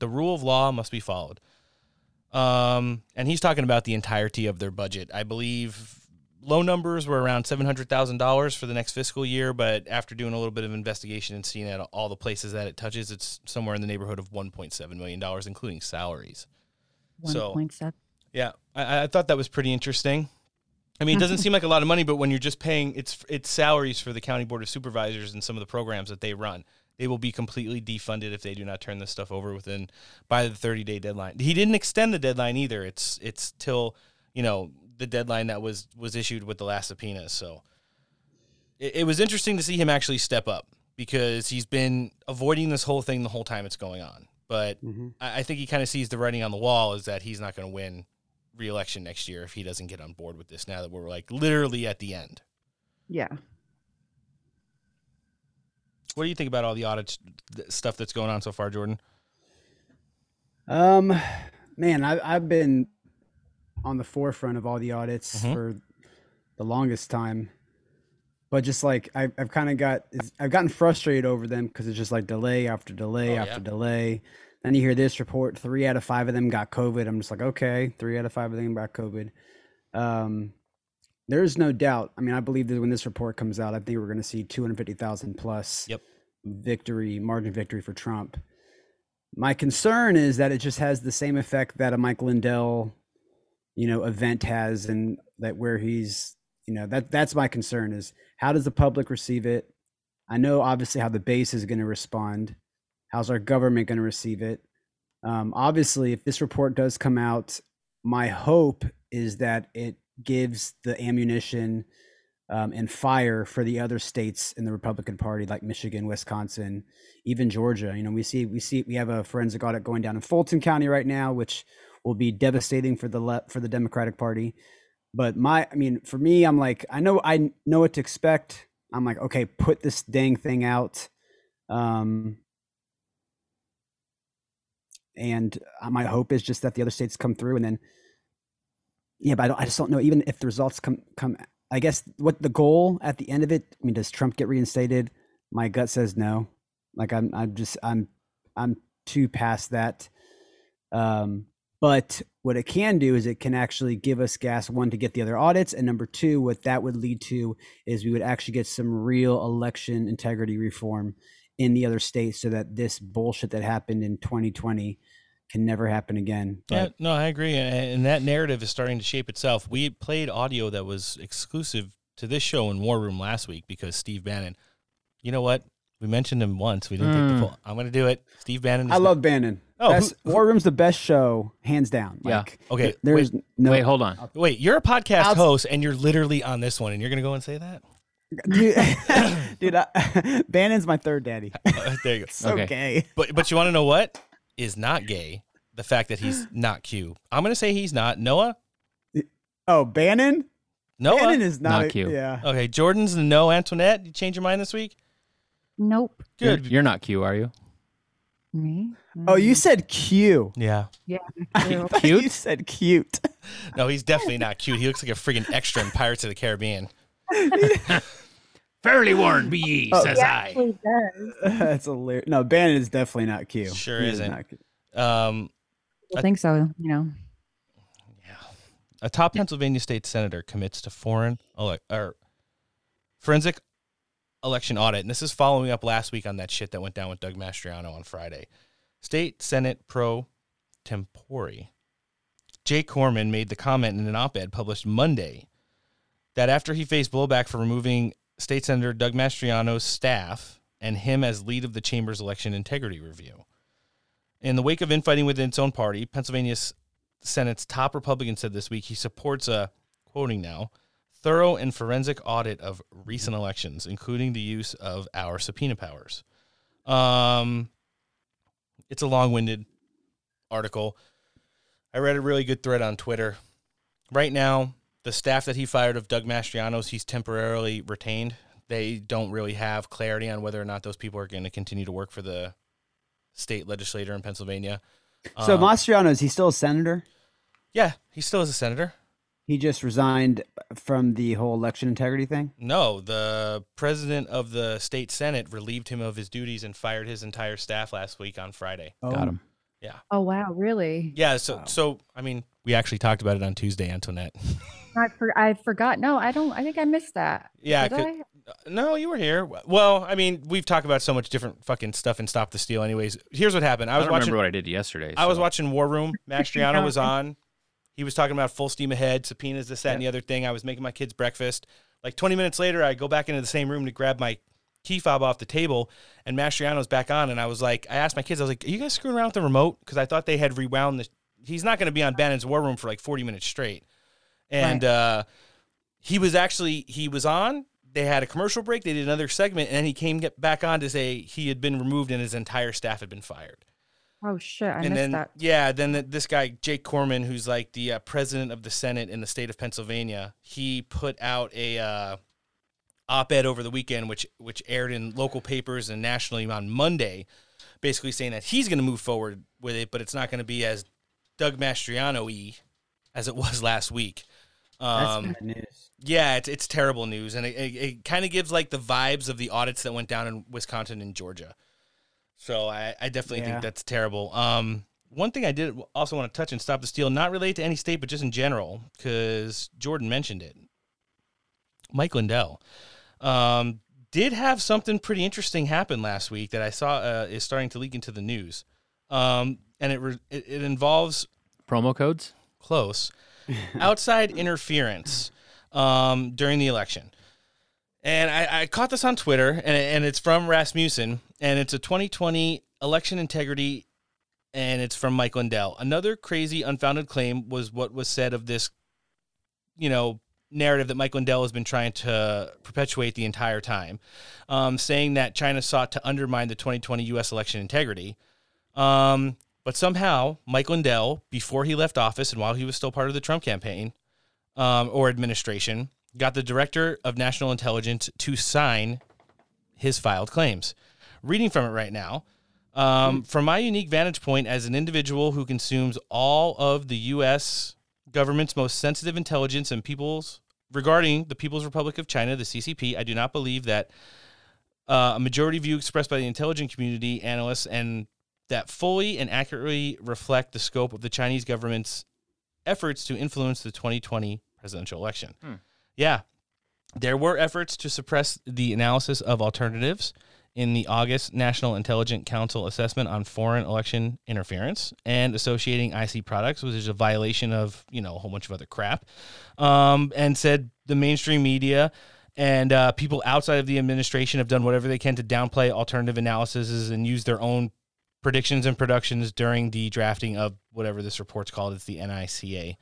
S6: The rule of law must be followed. Um, and he's talking about the entirety of their budget. I believe low numbers were around seven hundred thousand dollars for the next fiscal year, but after doing a little bit of investigation and seeing at all the places that it touches, it's somewhere in the neighborhood of one point seven million dollars, including salaries. So
S7: 1.7.
S6: yeah, I, I thought that was pretty interesting. I mean, it doesn't seem like a lot of money, but when you're just paying it's it's salaries for the county board of supervisors and some of the programs that they run, they will be completely defunded if they do not turn this stuff over within by the 30 day deadline. He didn't extend the deadline either. It's it's till you know the deadline that was was issued with the last subpoena. So it, it was interesting to see him actually step up because he's been avoiding this whole thing the whole time it's going on. But I, I think he kind of sees the writing on the wall is that he's not going to win re-election next year if he doesn't get on board with this. Now that we're like literally at the end.
S7: Yeah.
S6: What do you think about all the audit stuff that's going on so far, Jordan?
S5: Um, man, I, I've been on the forefront of all the audits
S6: Mhm.
S5: for the longest time, but just like I've, I've kind of got, I've gotten frustrated over them because it's just like delay after delay
S6: Oh,
S5: after
S6: yeah.
S5: delay. Then you hear this report: three out of five of them got COVID. I'm just like, okay, three out of five of them got COVID. Um, there's no doubt. I mean, I believe that when this report comes out, I think we're going to see 250,000 plus
S6: Yep.
S5: victory margin victory for Trump. My concern is that it just has the same effect that a Mike Lindell, you know, event has, and that where he's, you know, that that's my concern is how does the public receive it? I know obviously how the base is going to respond. How's our government going to receive it? Um, obviously, if this report does come out, my hope is that it gives the ammunition um, and fire for the other states in the Republican Party, like Michigan, Wisconsin, even Georgia. You know, we see we see we have a forensic audit going down in Fulton County right now, which will be devastating for the for the Democratic Party. But my, I mean, for me, I'm like, I know I know what to expect. I'm like, okay, put this dang thing out. Um, and uh, my hope is just that the other states come through and then yeah but I, don't, I just don't know even if the results come come i guess what the goal at the end of it i mean does trump get reinstated my gut says no like i'm i'm just i'm i'm too past that um but what it can do is it can actually give us gas one to get the other audits and number two what that would lead to is we would actually get some real election integrity reform in the other states so that this bullshit that happened in 2020 can never happen again
S6: Yeah, no, I agree, and, and that narrative is starting to shape itself. We played audio that was exclusive to this show in War Room last week because Steve Bannon. You know what? We mentioned him once. We didn't take the
S5: Mm.
S6: full. I'm going to do it. Steve Bannon. Is
S5: I
S6: the-
S5: love Bannon.
S6: Oh, who-
S5: Best, War Room's the best show, hands down.
S6: Yeah.
S5: Like,
S6: Okay.
S5: There's
S6: wait,
S5: no.
S2: Wait, hold on.
S6: Wait, you're a podcast
S5: Outs-
S6: host, and you're literally on this one, and you're going to go and say that?
S5: dude. dude I, Bannon's my third daddy.
S6: Uh, there you go.
S5: so gay.
S6: But but you want to know what is not gay? The fact that he's not Q. I'm going to say he's not Noah.
S5: Oh, Bannon.
S6: Noah
S5: Bannon is not,
S2: Not
S5: a-
S2: Q.
S5: Yeah.
S6: Okay, Jordan's no. Antoinette, you change your mind this week?
S7: Nope.
S2: You're,
S6: Good.
S2: you're not Q, are you?
S7: Me?
S5: Oh, you said Q.
S6: Yeah.
S7: Yeah.
S5: I thought You said cute.
S6: No, he's definitely not cute. He looks like a friggin' extra in Pirates of the Caribbean.
S2: Fairly warned be ye,
S5: Oh,
S2: says I.
S5: That's hilarious. No, Bannon is definitely not Q.
S6: Sure
S5: He is
S6: isn't.
S5: not Q.
S6: Um,
S7: I think so. You know. Yeah.
S6: A top Pennsylvania state senator commits to foreign ele- or forensic election audit, and this is following up last week on that shit that went down with Doug Mastriano on Friday. State Senate pro tempore Jake Corman made the comment in an op-ed published Monday that after he faced blowback for removing State Senator Doug Mastriano's staff and him as lead of the chamber's election integrity review. In the wake of infighting within its own party, Pennsylvania's Senate's top Republican said this week he supports a, quoting now, thorough and forensic audit of recent elections, including the use of our subpoena powers. Um, it's a long winded article. I read a really good thread on Twitter. Right now, the staff that he fired of Doug Mastriano's, he's temporarily retained. They don't really have clarity on whether or not those people are going to continue to work for the state legislator in Pennsylvania.
S5: So
S6: Um,
S5: Mastriano is he still a senator?
S6: yeah, he still is a senator.
S5: He just resigned from the whole election integrity thing.
S6: No, the president of the state senate relieved him of his duties and fired his entire staff last week on Friday. Oh.
S2: Got him.
S6: Yeah.
S7: Oh wow, really?
S6: Yeah, so so I mean, we actually talked about it on Tuesday, Antoinette.
S7: I for, I forgot. No, I don't. I think I missed that.
S6: Yeah,
S7: Did
S6: 'cause-
S7: I?
S6: Uh, no, you were here. Well, I mean, we've talked about so much different fucking stuff in Stop the Steal. Anyways, here's what happened. I
S2: I,
S6: was
S2: don't
S6: watching.
S2: remember what I did yesterday.
S6: I was watching War Room. Mastriano was on. He was talking about full steam ahead, subpoenas, this, that, and the other thing. I was making my kids breakfast. Like 20 minutes later, I go back into the same room to grab my key fob off the table, and Mastriano's back on. And I was like, I asked my kids, I was like, "Are you guys screwing around with the remote?" Because I thought they had rewound the. He's not going to be on Bannon's War Room for like 40 minutes straight, and uh, he was actually he was on. They had a commercial break. They did another segment, and then he came back on to say he had been removed and his entire staff had been fired.
S7: Oh shit! I
S6: and
S7: missed
S6: then
S7: that.
S6: yeah, then the, this guy Jake Corman, who's like the uh, president of the Senate in the state of Pennsylvania, he put out a uh, op-ed over the weekend, which which aired in local papers and nationally on Monday, basically saying that he's going to move forward with it, but it's not going to be as Doug Mastriano-y as it was last week.
S5: That's
S6: Um,
S5: bad news.
S6: yeah, it's it's terrible news, and it, it, it kind of gives like the vibes of the audits that went down in Wisconsin and Georgia. So I, I definitely
S5: Yeah.
S6: think that's terrible. Um, one thing I did also want to touch and stop the steal, not relate to any state, but just in general, because Jordan mentioned it. Mike Lindell um, did have something pretty interesting happen last week that I saw uh, is starting to leak into the news, um, and it, re- it it involves
S2: promo codes.
S6: Close outside interference um, during the election. And I, I caught this on Twitter, and, and it's from Rasmussen, and it's a 2020 election integrity, and it's from Mike Lindell. Another crazy, unfounded claim was what was said of this, you know, narrative that Mike Lindell has been trying to perpetuate the entire time, um, saying that China sought to undermine the 2020 U.S. election integrity. Um, but somehow, Mike Lindell, before he left office and while he was still part of the Trump campaign um, or administration, got the director of national intelligence to sign his filed claims. Reading from it right now. Um, From my unique vantage point as an individual who consumes all of the U.S. government's most sensitive intelligence and people's regarding the People's Republic of China, the CCP, I do not believe that uh, a majority view expressed by the intelligence community analysts and that fully and accurately reflect the scope of the Chinese government's efforts to influence the 2020 presidential election.
S2: Hmm.
S6: Yeah, there were efforts to suppress the analysis of alternatives in the August National Intelligence Council assessment on foreign election interference and associating IC products, which is a violation of you know a whole bunch of other crap, um, and said the mainstream media and uh, people outside of the administration have done whatever they can to downplay alternative analyses and use their own predictions and productions during the drafting of whatever this report's called. It's the NICA.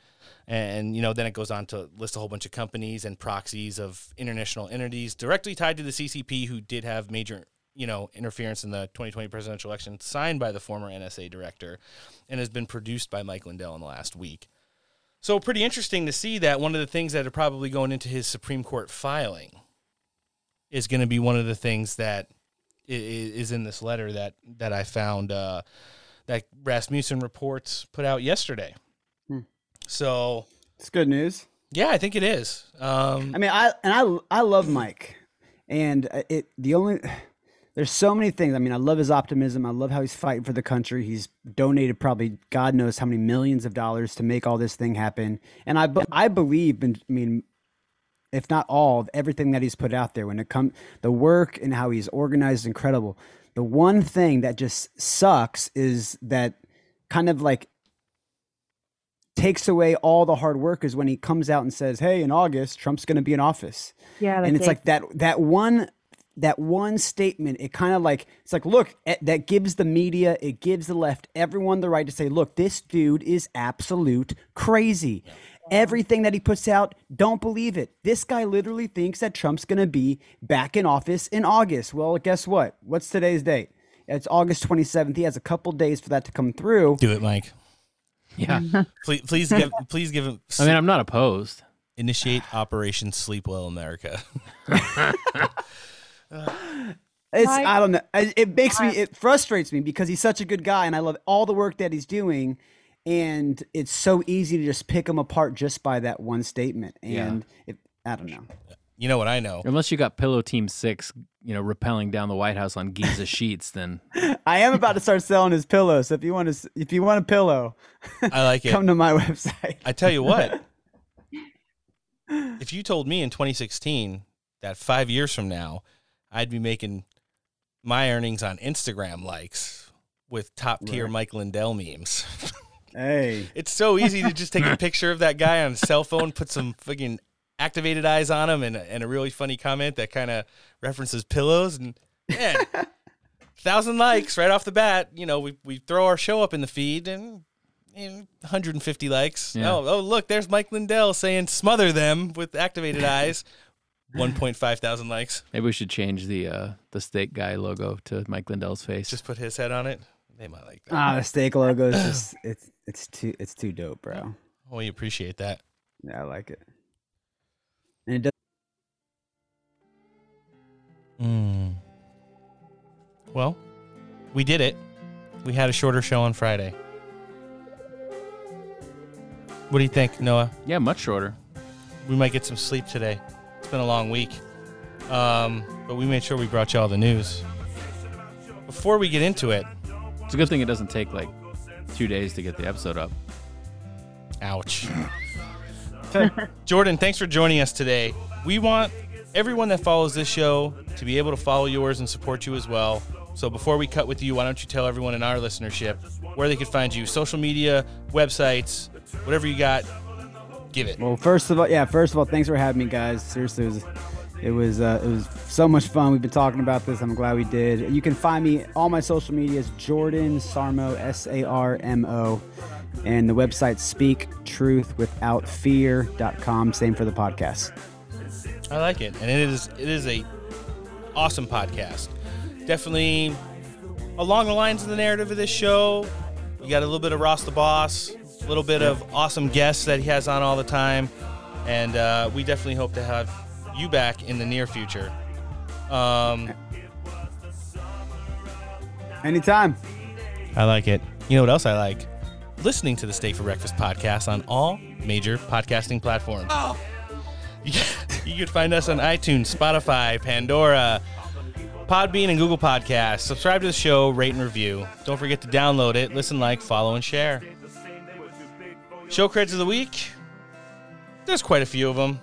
S6: And, you know, then it goes on to list a whole bunch of companies and proxies of international entities directly tied to the CCP who did have major, you know, interference in the 2020 presidential election signed by the former NSA director and has been produced by Mike Lindell in the last week. So pretty interesting to see that one of the things that are probably going into his Supreme Court filing is going to be one of the things that is in this letter that that I found uh, that Rasmussen reports put out yesterday. So
S5: it's good news.
S6: Yeah, I think it is. Um,
S5: I mean, I and I I love Mike, and uh, it the only there's so many things. I mean, I love his optimism. I love how he's fighting for the country. He's donated probably God knows how many millions of dollars to make all this thing happen. And I I believe in. I mean, if not all, of everything that he's put out there when it comes the work and how he's organized, is incredible. The one thing that just sucks is that kind of like takes away all the hard work is when he comes out and says, "Hey, in August, Trump's going to be in office."
S7: Yeah,
S5: and
S7: that
S5: it's like that that one that one statement. It kind of like it's like, look, eh, that gives the media, it gives the left, everyone the right to say, "Look, this dude is absolute crazy." Everything that he puts out, don't believe it. This guy literally thinks that Trump's going to be back in office in August. Well, guess what? What's today's date? It's August 27th. He has a couple days for that to come through.
S6: Do it, Mike.
S2: Yeah.
S6: please, please give, please give him.
S2: I mean, I'm not opposed.
S6: Initiate Operation Sleep Well America.
S5: It's
S7: Mike-
S5: I don't know. I- It makes me it frustrates me because he's such a good guy and I love all the work that he's doing and it's so easy to just pick him apart just by that one statement
S2: Yeah.
S5: and it, I don't know.
S6: You know what I know?
S2: Unless you got Pillow Team Six, you know, rappelling down the White House on Giza sheets, then
S5: I am about to start selling his pillows. So if you want to if you want a pillow,
S6: I like it.
S5: come to my website.
S6: I tell you what, if you told me in 2016 that five years from now I'd be making my earnings on Instagram likes with top tier
S5: Right.
S6: Mike Lindell memes,
S5: Hey.
S6: It's so easy to just take a picture of that guy on a cell phone, put some fucking activated eyes on him, and, and a really funny comment that kind of references pillows. And man, thousand likes right off the bat. You know, we, we throw our show up in the feed and you know, 150 likes.
S2: Yeah.
S6: Oh, oh, look, there's Mike Lindell saying smother them with activated eyes. 1.5 thousand likes.
S2: Maybe we should change the uh, the steak guy logo to Mike Lindell's face.
S6: Just put his head on it. They might like that.
S5: Ah, the steak logo is just it's it's too it's too dope, bro.
S6: Oh, we appreciate that.
S5: Yeah, I like it. And it does
S6: Mm. Well, we did it. We had a shorter show on Friday. What do you think, Noah?
S2: Yeah, much shorter.
S6: We might get some sleep today. It's been a long week. Um, but we made sure we brought you all the news. Before we get into it,
S2: It's a good thing it doesn't take like two days to get the episode up.
S6: Ouch. Jordan, thanks for joining us today. We want everyone that follows this show to be able to follow yours and support you as well. So before we cut with you, why don't you tell everyone in our listenership where they could find you? Social media, websites, whatever you got, give it.
S5: Well, first of all, yeah, first of all, thanks for having me, guys. Seriously, it was it was uh, it was so much fun. We've been talking about this. I'm glad we did. You can find me all my social media is Jordan Sarmo S A R M O, and the website SpeakTruthWithoutFear.com. Same for the podcast.
S6: I like it, and it is it is a awesome podcast. Definitely along the lines of the narrative of this show. You got a little bit of Ross the Boss, a little bit of awesome guests that he has on all the time, and uh, we definitely hope to have you back in the near future. Um,
S5: Anytime.
S6: I like it. You know what else I like? Listening to the Steak for Breakfast podcast on all major podcasting platforms. You, you can find us on iTunes, Spotify, Pandora, Podbean, and Google Podcasts. Subscribe to the show, rate and review. Don't forget to download it, listen, like, follow, and share. Show credits of the week. There's quite a few of them.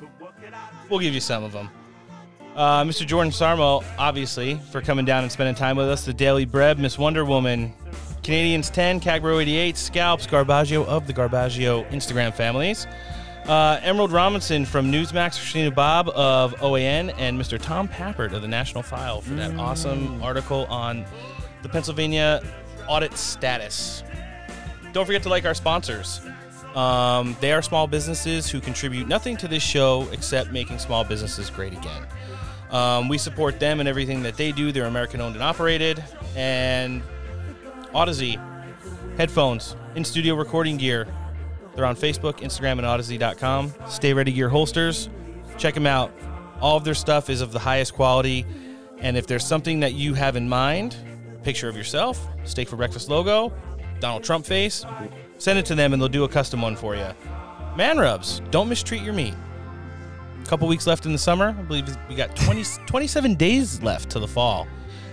S6: We'll give you some of them. Uh, Mr. Jordan Sarmo, obviously, for coming down and spending time with us. The Daily Bread, Miss Wonder Woman, Canadians 10, Cagbro 88, Scalps, Garbaggio of the Garbaggio Instagram families. Uh, Emerald Robinson from Newsmax, Christina Bobb of OAN, and Mr. Tom Pappert of the National File for that awesome article on the Pennsylvania audit status. Don't forget to like our sponsors. Um, they are small businesses who contribute nothing to this show except making small businesses great again. Um, we support them and everything that they do. They're American owned and operated. And Audeze, headphones, in studio recording gear. They're on Facebook, Instagram, and Audeze.com. Stay Ready Gear holsters. Check them out. All of their stuff is of the highest quality. And if there's something that you have in mind, picture of yourself, steak for breakfast logo, Donald Trump face, send it to them and they'll do a custom one for you. Man rubs, don't mistreat your meat. A couple weeks left in the summer. I believe we got 20, 27 days left to the fall.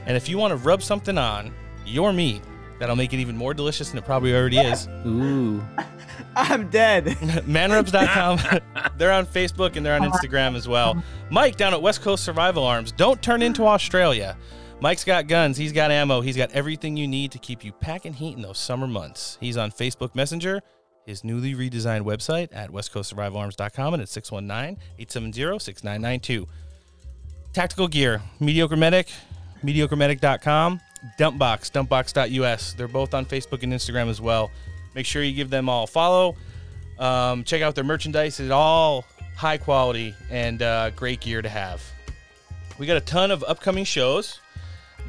S6: And if you want to rub something on your meat, that'll make it even more delicious than it probably already is.
S2: Ooh.
S5: I'm dead.
S6: Manrubs.com. they're on Facebook and they're on Instagram as well. Mike down at West Coast Survival Arms. Don't turn into Australia. Mike's got guns. He's got ammo. He's got everything you need to keep you packing heat in those summer months. He's on Facebook Messenger, his newly redesigned website at westcoastsurvivalarms.com and at 619 870 6992. Tactical gear, Mediocre Medic, mediocremedic.com, Dumpbox, dumpbox.us. They're both on Facebook and Instagram as well. Make sure you give them all a follow. Um, check out their merchandise. It's all high quality and uh, great gear to have. We got a ton of upcoming shows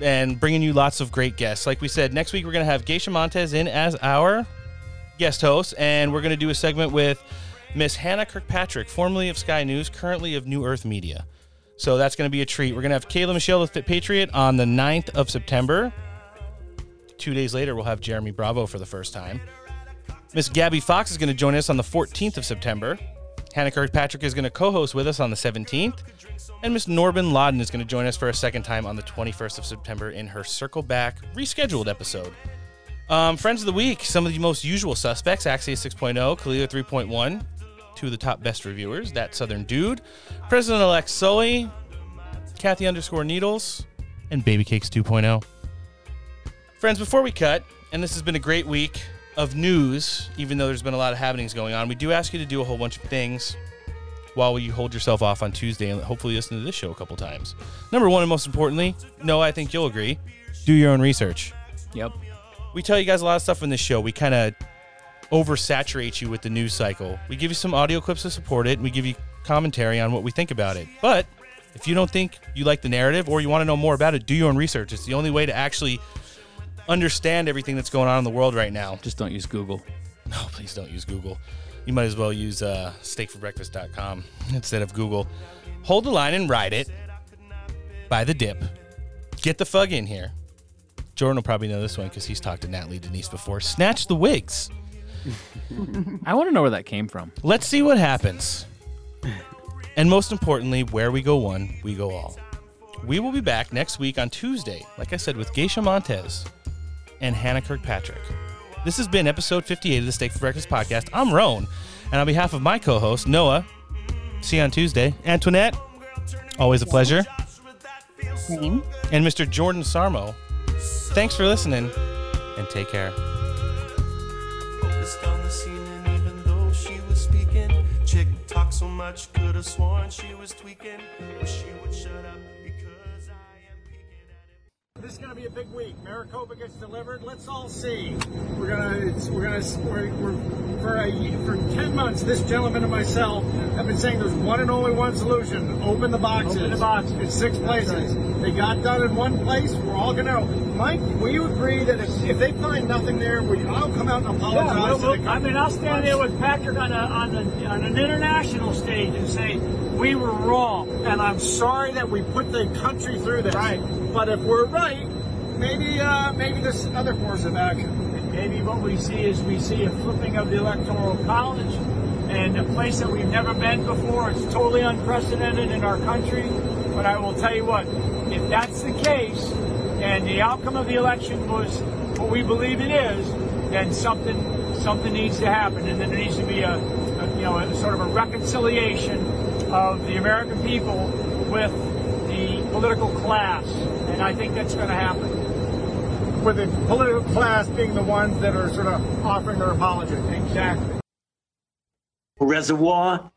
S6: and bringing you lots of great guests. Like we said, next week we're going to have Geisha Montez in as our guest host, and we're going to do a segment with Miss Hannah Kirkpatrick, formerly of Sky News, currently of New Earth Media. So that's going to be a treat. We're going to have Kayla Michelle, the Fit Patriot, on the 9th of September. Two days later, we'll have Jeremy Bravo for the first time. Miss Gabby Fox is going to join us on the 14th of September. Hannah Kirkpatrick is going to co host with us on the 17th. And Miss Norman Loudon is going to join us for a second time on the 21st of September in her Circle Back rescheduled episode. Um, Friends of the Week, some of the most usual suspects Axios 6.0, Kalila 3.1, two of the top best reviewers, That Southern Dude, President elect Sully, Kathy underscore Needles, and Baby Cakes 2.0. Friends, before we cut, and this has been a great week, of news, even though there's been a lot of happenings going on, we do ask you to do a whole bunch of things while you hold yourself off on Tuesday and hopefully listen to this show a couple times. Number one, and most importantly, no, I think you'll agree, do your own research.
S2: Yep.
S6: We tell you guys a lot of stuff in this show. We kind of oversaturate you with the news cycle. We give you some audio clips to support it, and we give you commentary on what we think about it. But if you don't think you like the narrative or you want to know more about it, do your own research. It's the only way to actually understand everything that's going on in the world right now.
S2: Just don't use Google.
S6: No, please don't use Google. You might as well use uh, steakforbreakfast.com instead of Google. Hold the line and ride it by the dip. Get the fug in here. Jordan will probably know this one because he's talked to Natalie Denise before. Snatch the wigs.
S2: I want to know where that came from.
S6: Let's see what happens. And most importantly, where we go one, we go all. We will be back next week on Tuesday, like I said, with Geisha Montez and Hannah Kirkpatrick. This has been episode 58 of the Steak for Breakfast podcast. I'm Roan, and on behalf of my co host, Noah, see you on Tuesday. Antoinette, always a pleasure.
S7: Same.
S6: And Mr. Jordan Sarmo, thanks for listening and take care.
S18: Talked so much, could have sworn she was tweaking. Wish she would shut up
S19: This is going to be a big week. Maricopa gets delivered. Let's all see. We're gonna, it's, we're gonna, we're, we're for a for ten months. This gentleman and myself have been saying there's one and only one solution: open the boxes.
S20: Open the boxes.
S19: It's six places. They got done in one place. We're all gonna. Mike, will you agree that if, if they find nothing there, we I'll come out and apologize
S20: Yeah, we'll- we'll- I mean, I'll stand there with Patrick on, a, on, the, on an international stage and say, we were wrong.
S19: and I'm sorry that we put the country through this. Right. But if we're right, maybe uh, maybe this other course of action.
S20: Maybe what we see is we see a flipping of the electoral college and a place that we've never been before. It's totally unprecedented in our country. But I will tell you what, if that's the case and the outcome of the election was what we believe it is, then something something needs to happen, and then there needs to be a, a you know a sort of a reconciliation of the American people with the political class, and I think that's going to happen.
S19: With the political class being the ones that are sort of offering their apology.
S20: Exactly.
S21: Reservoir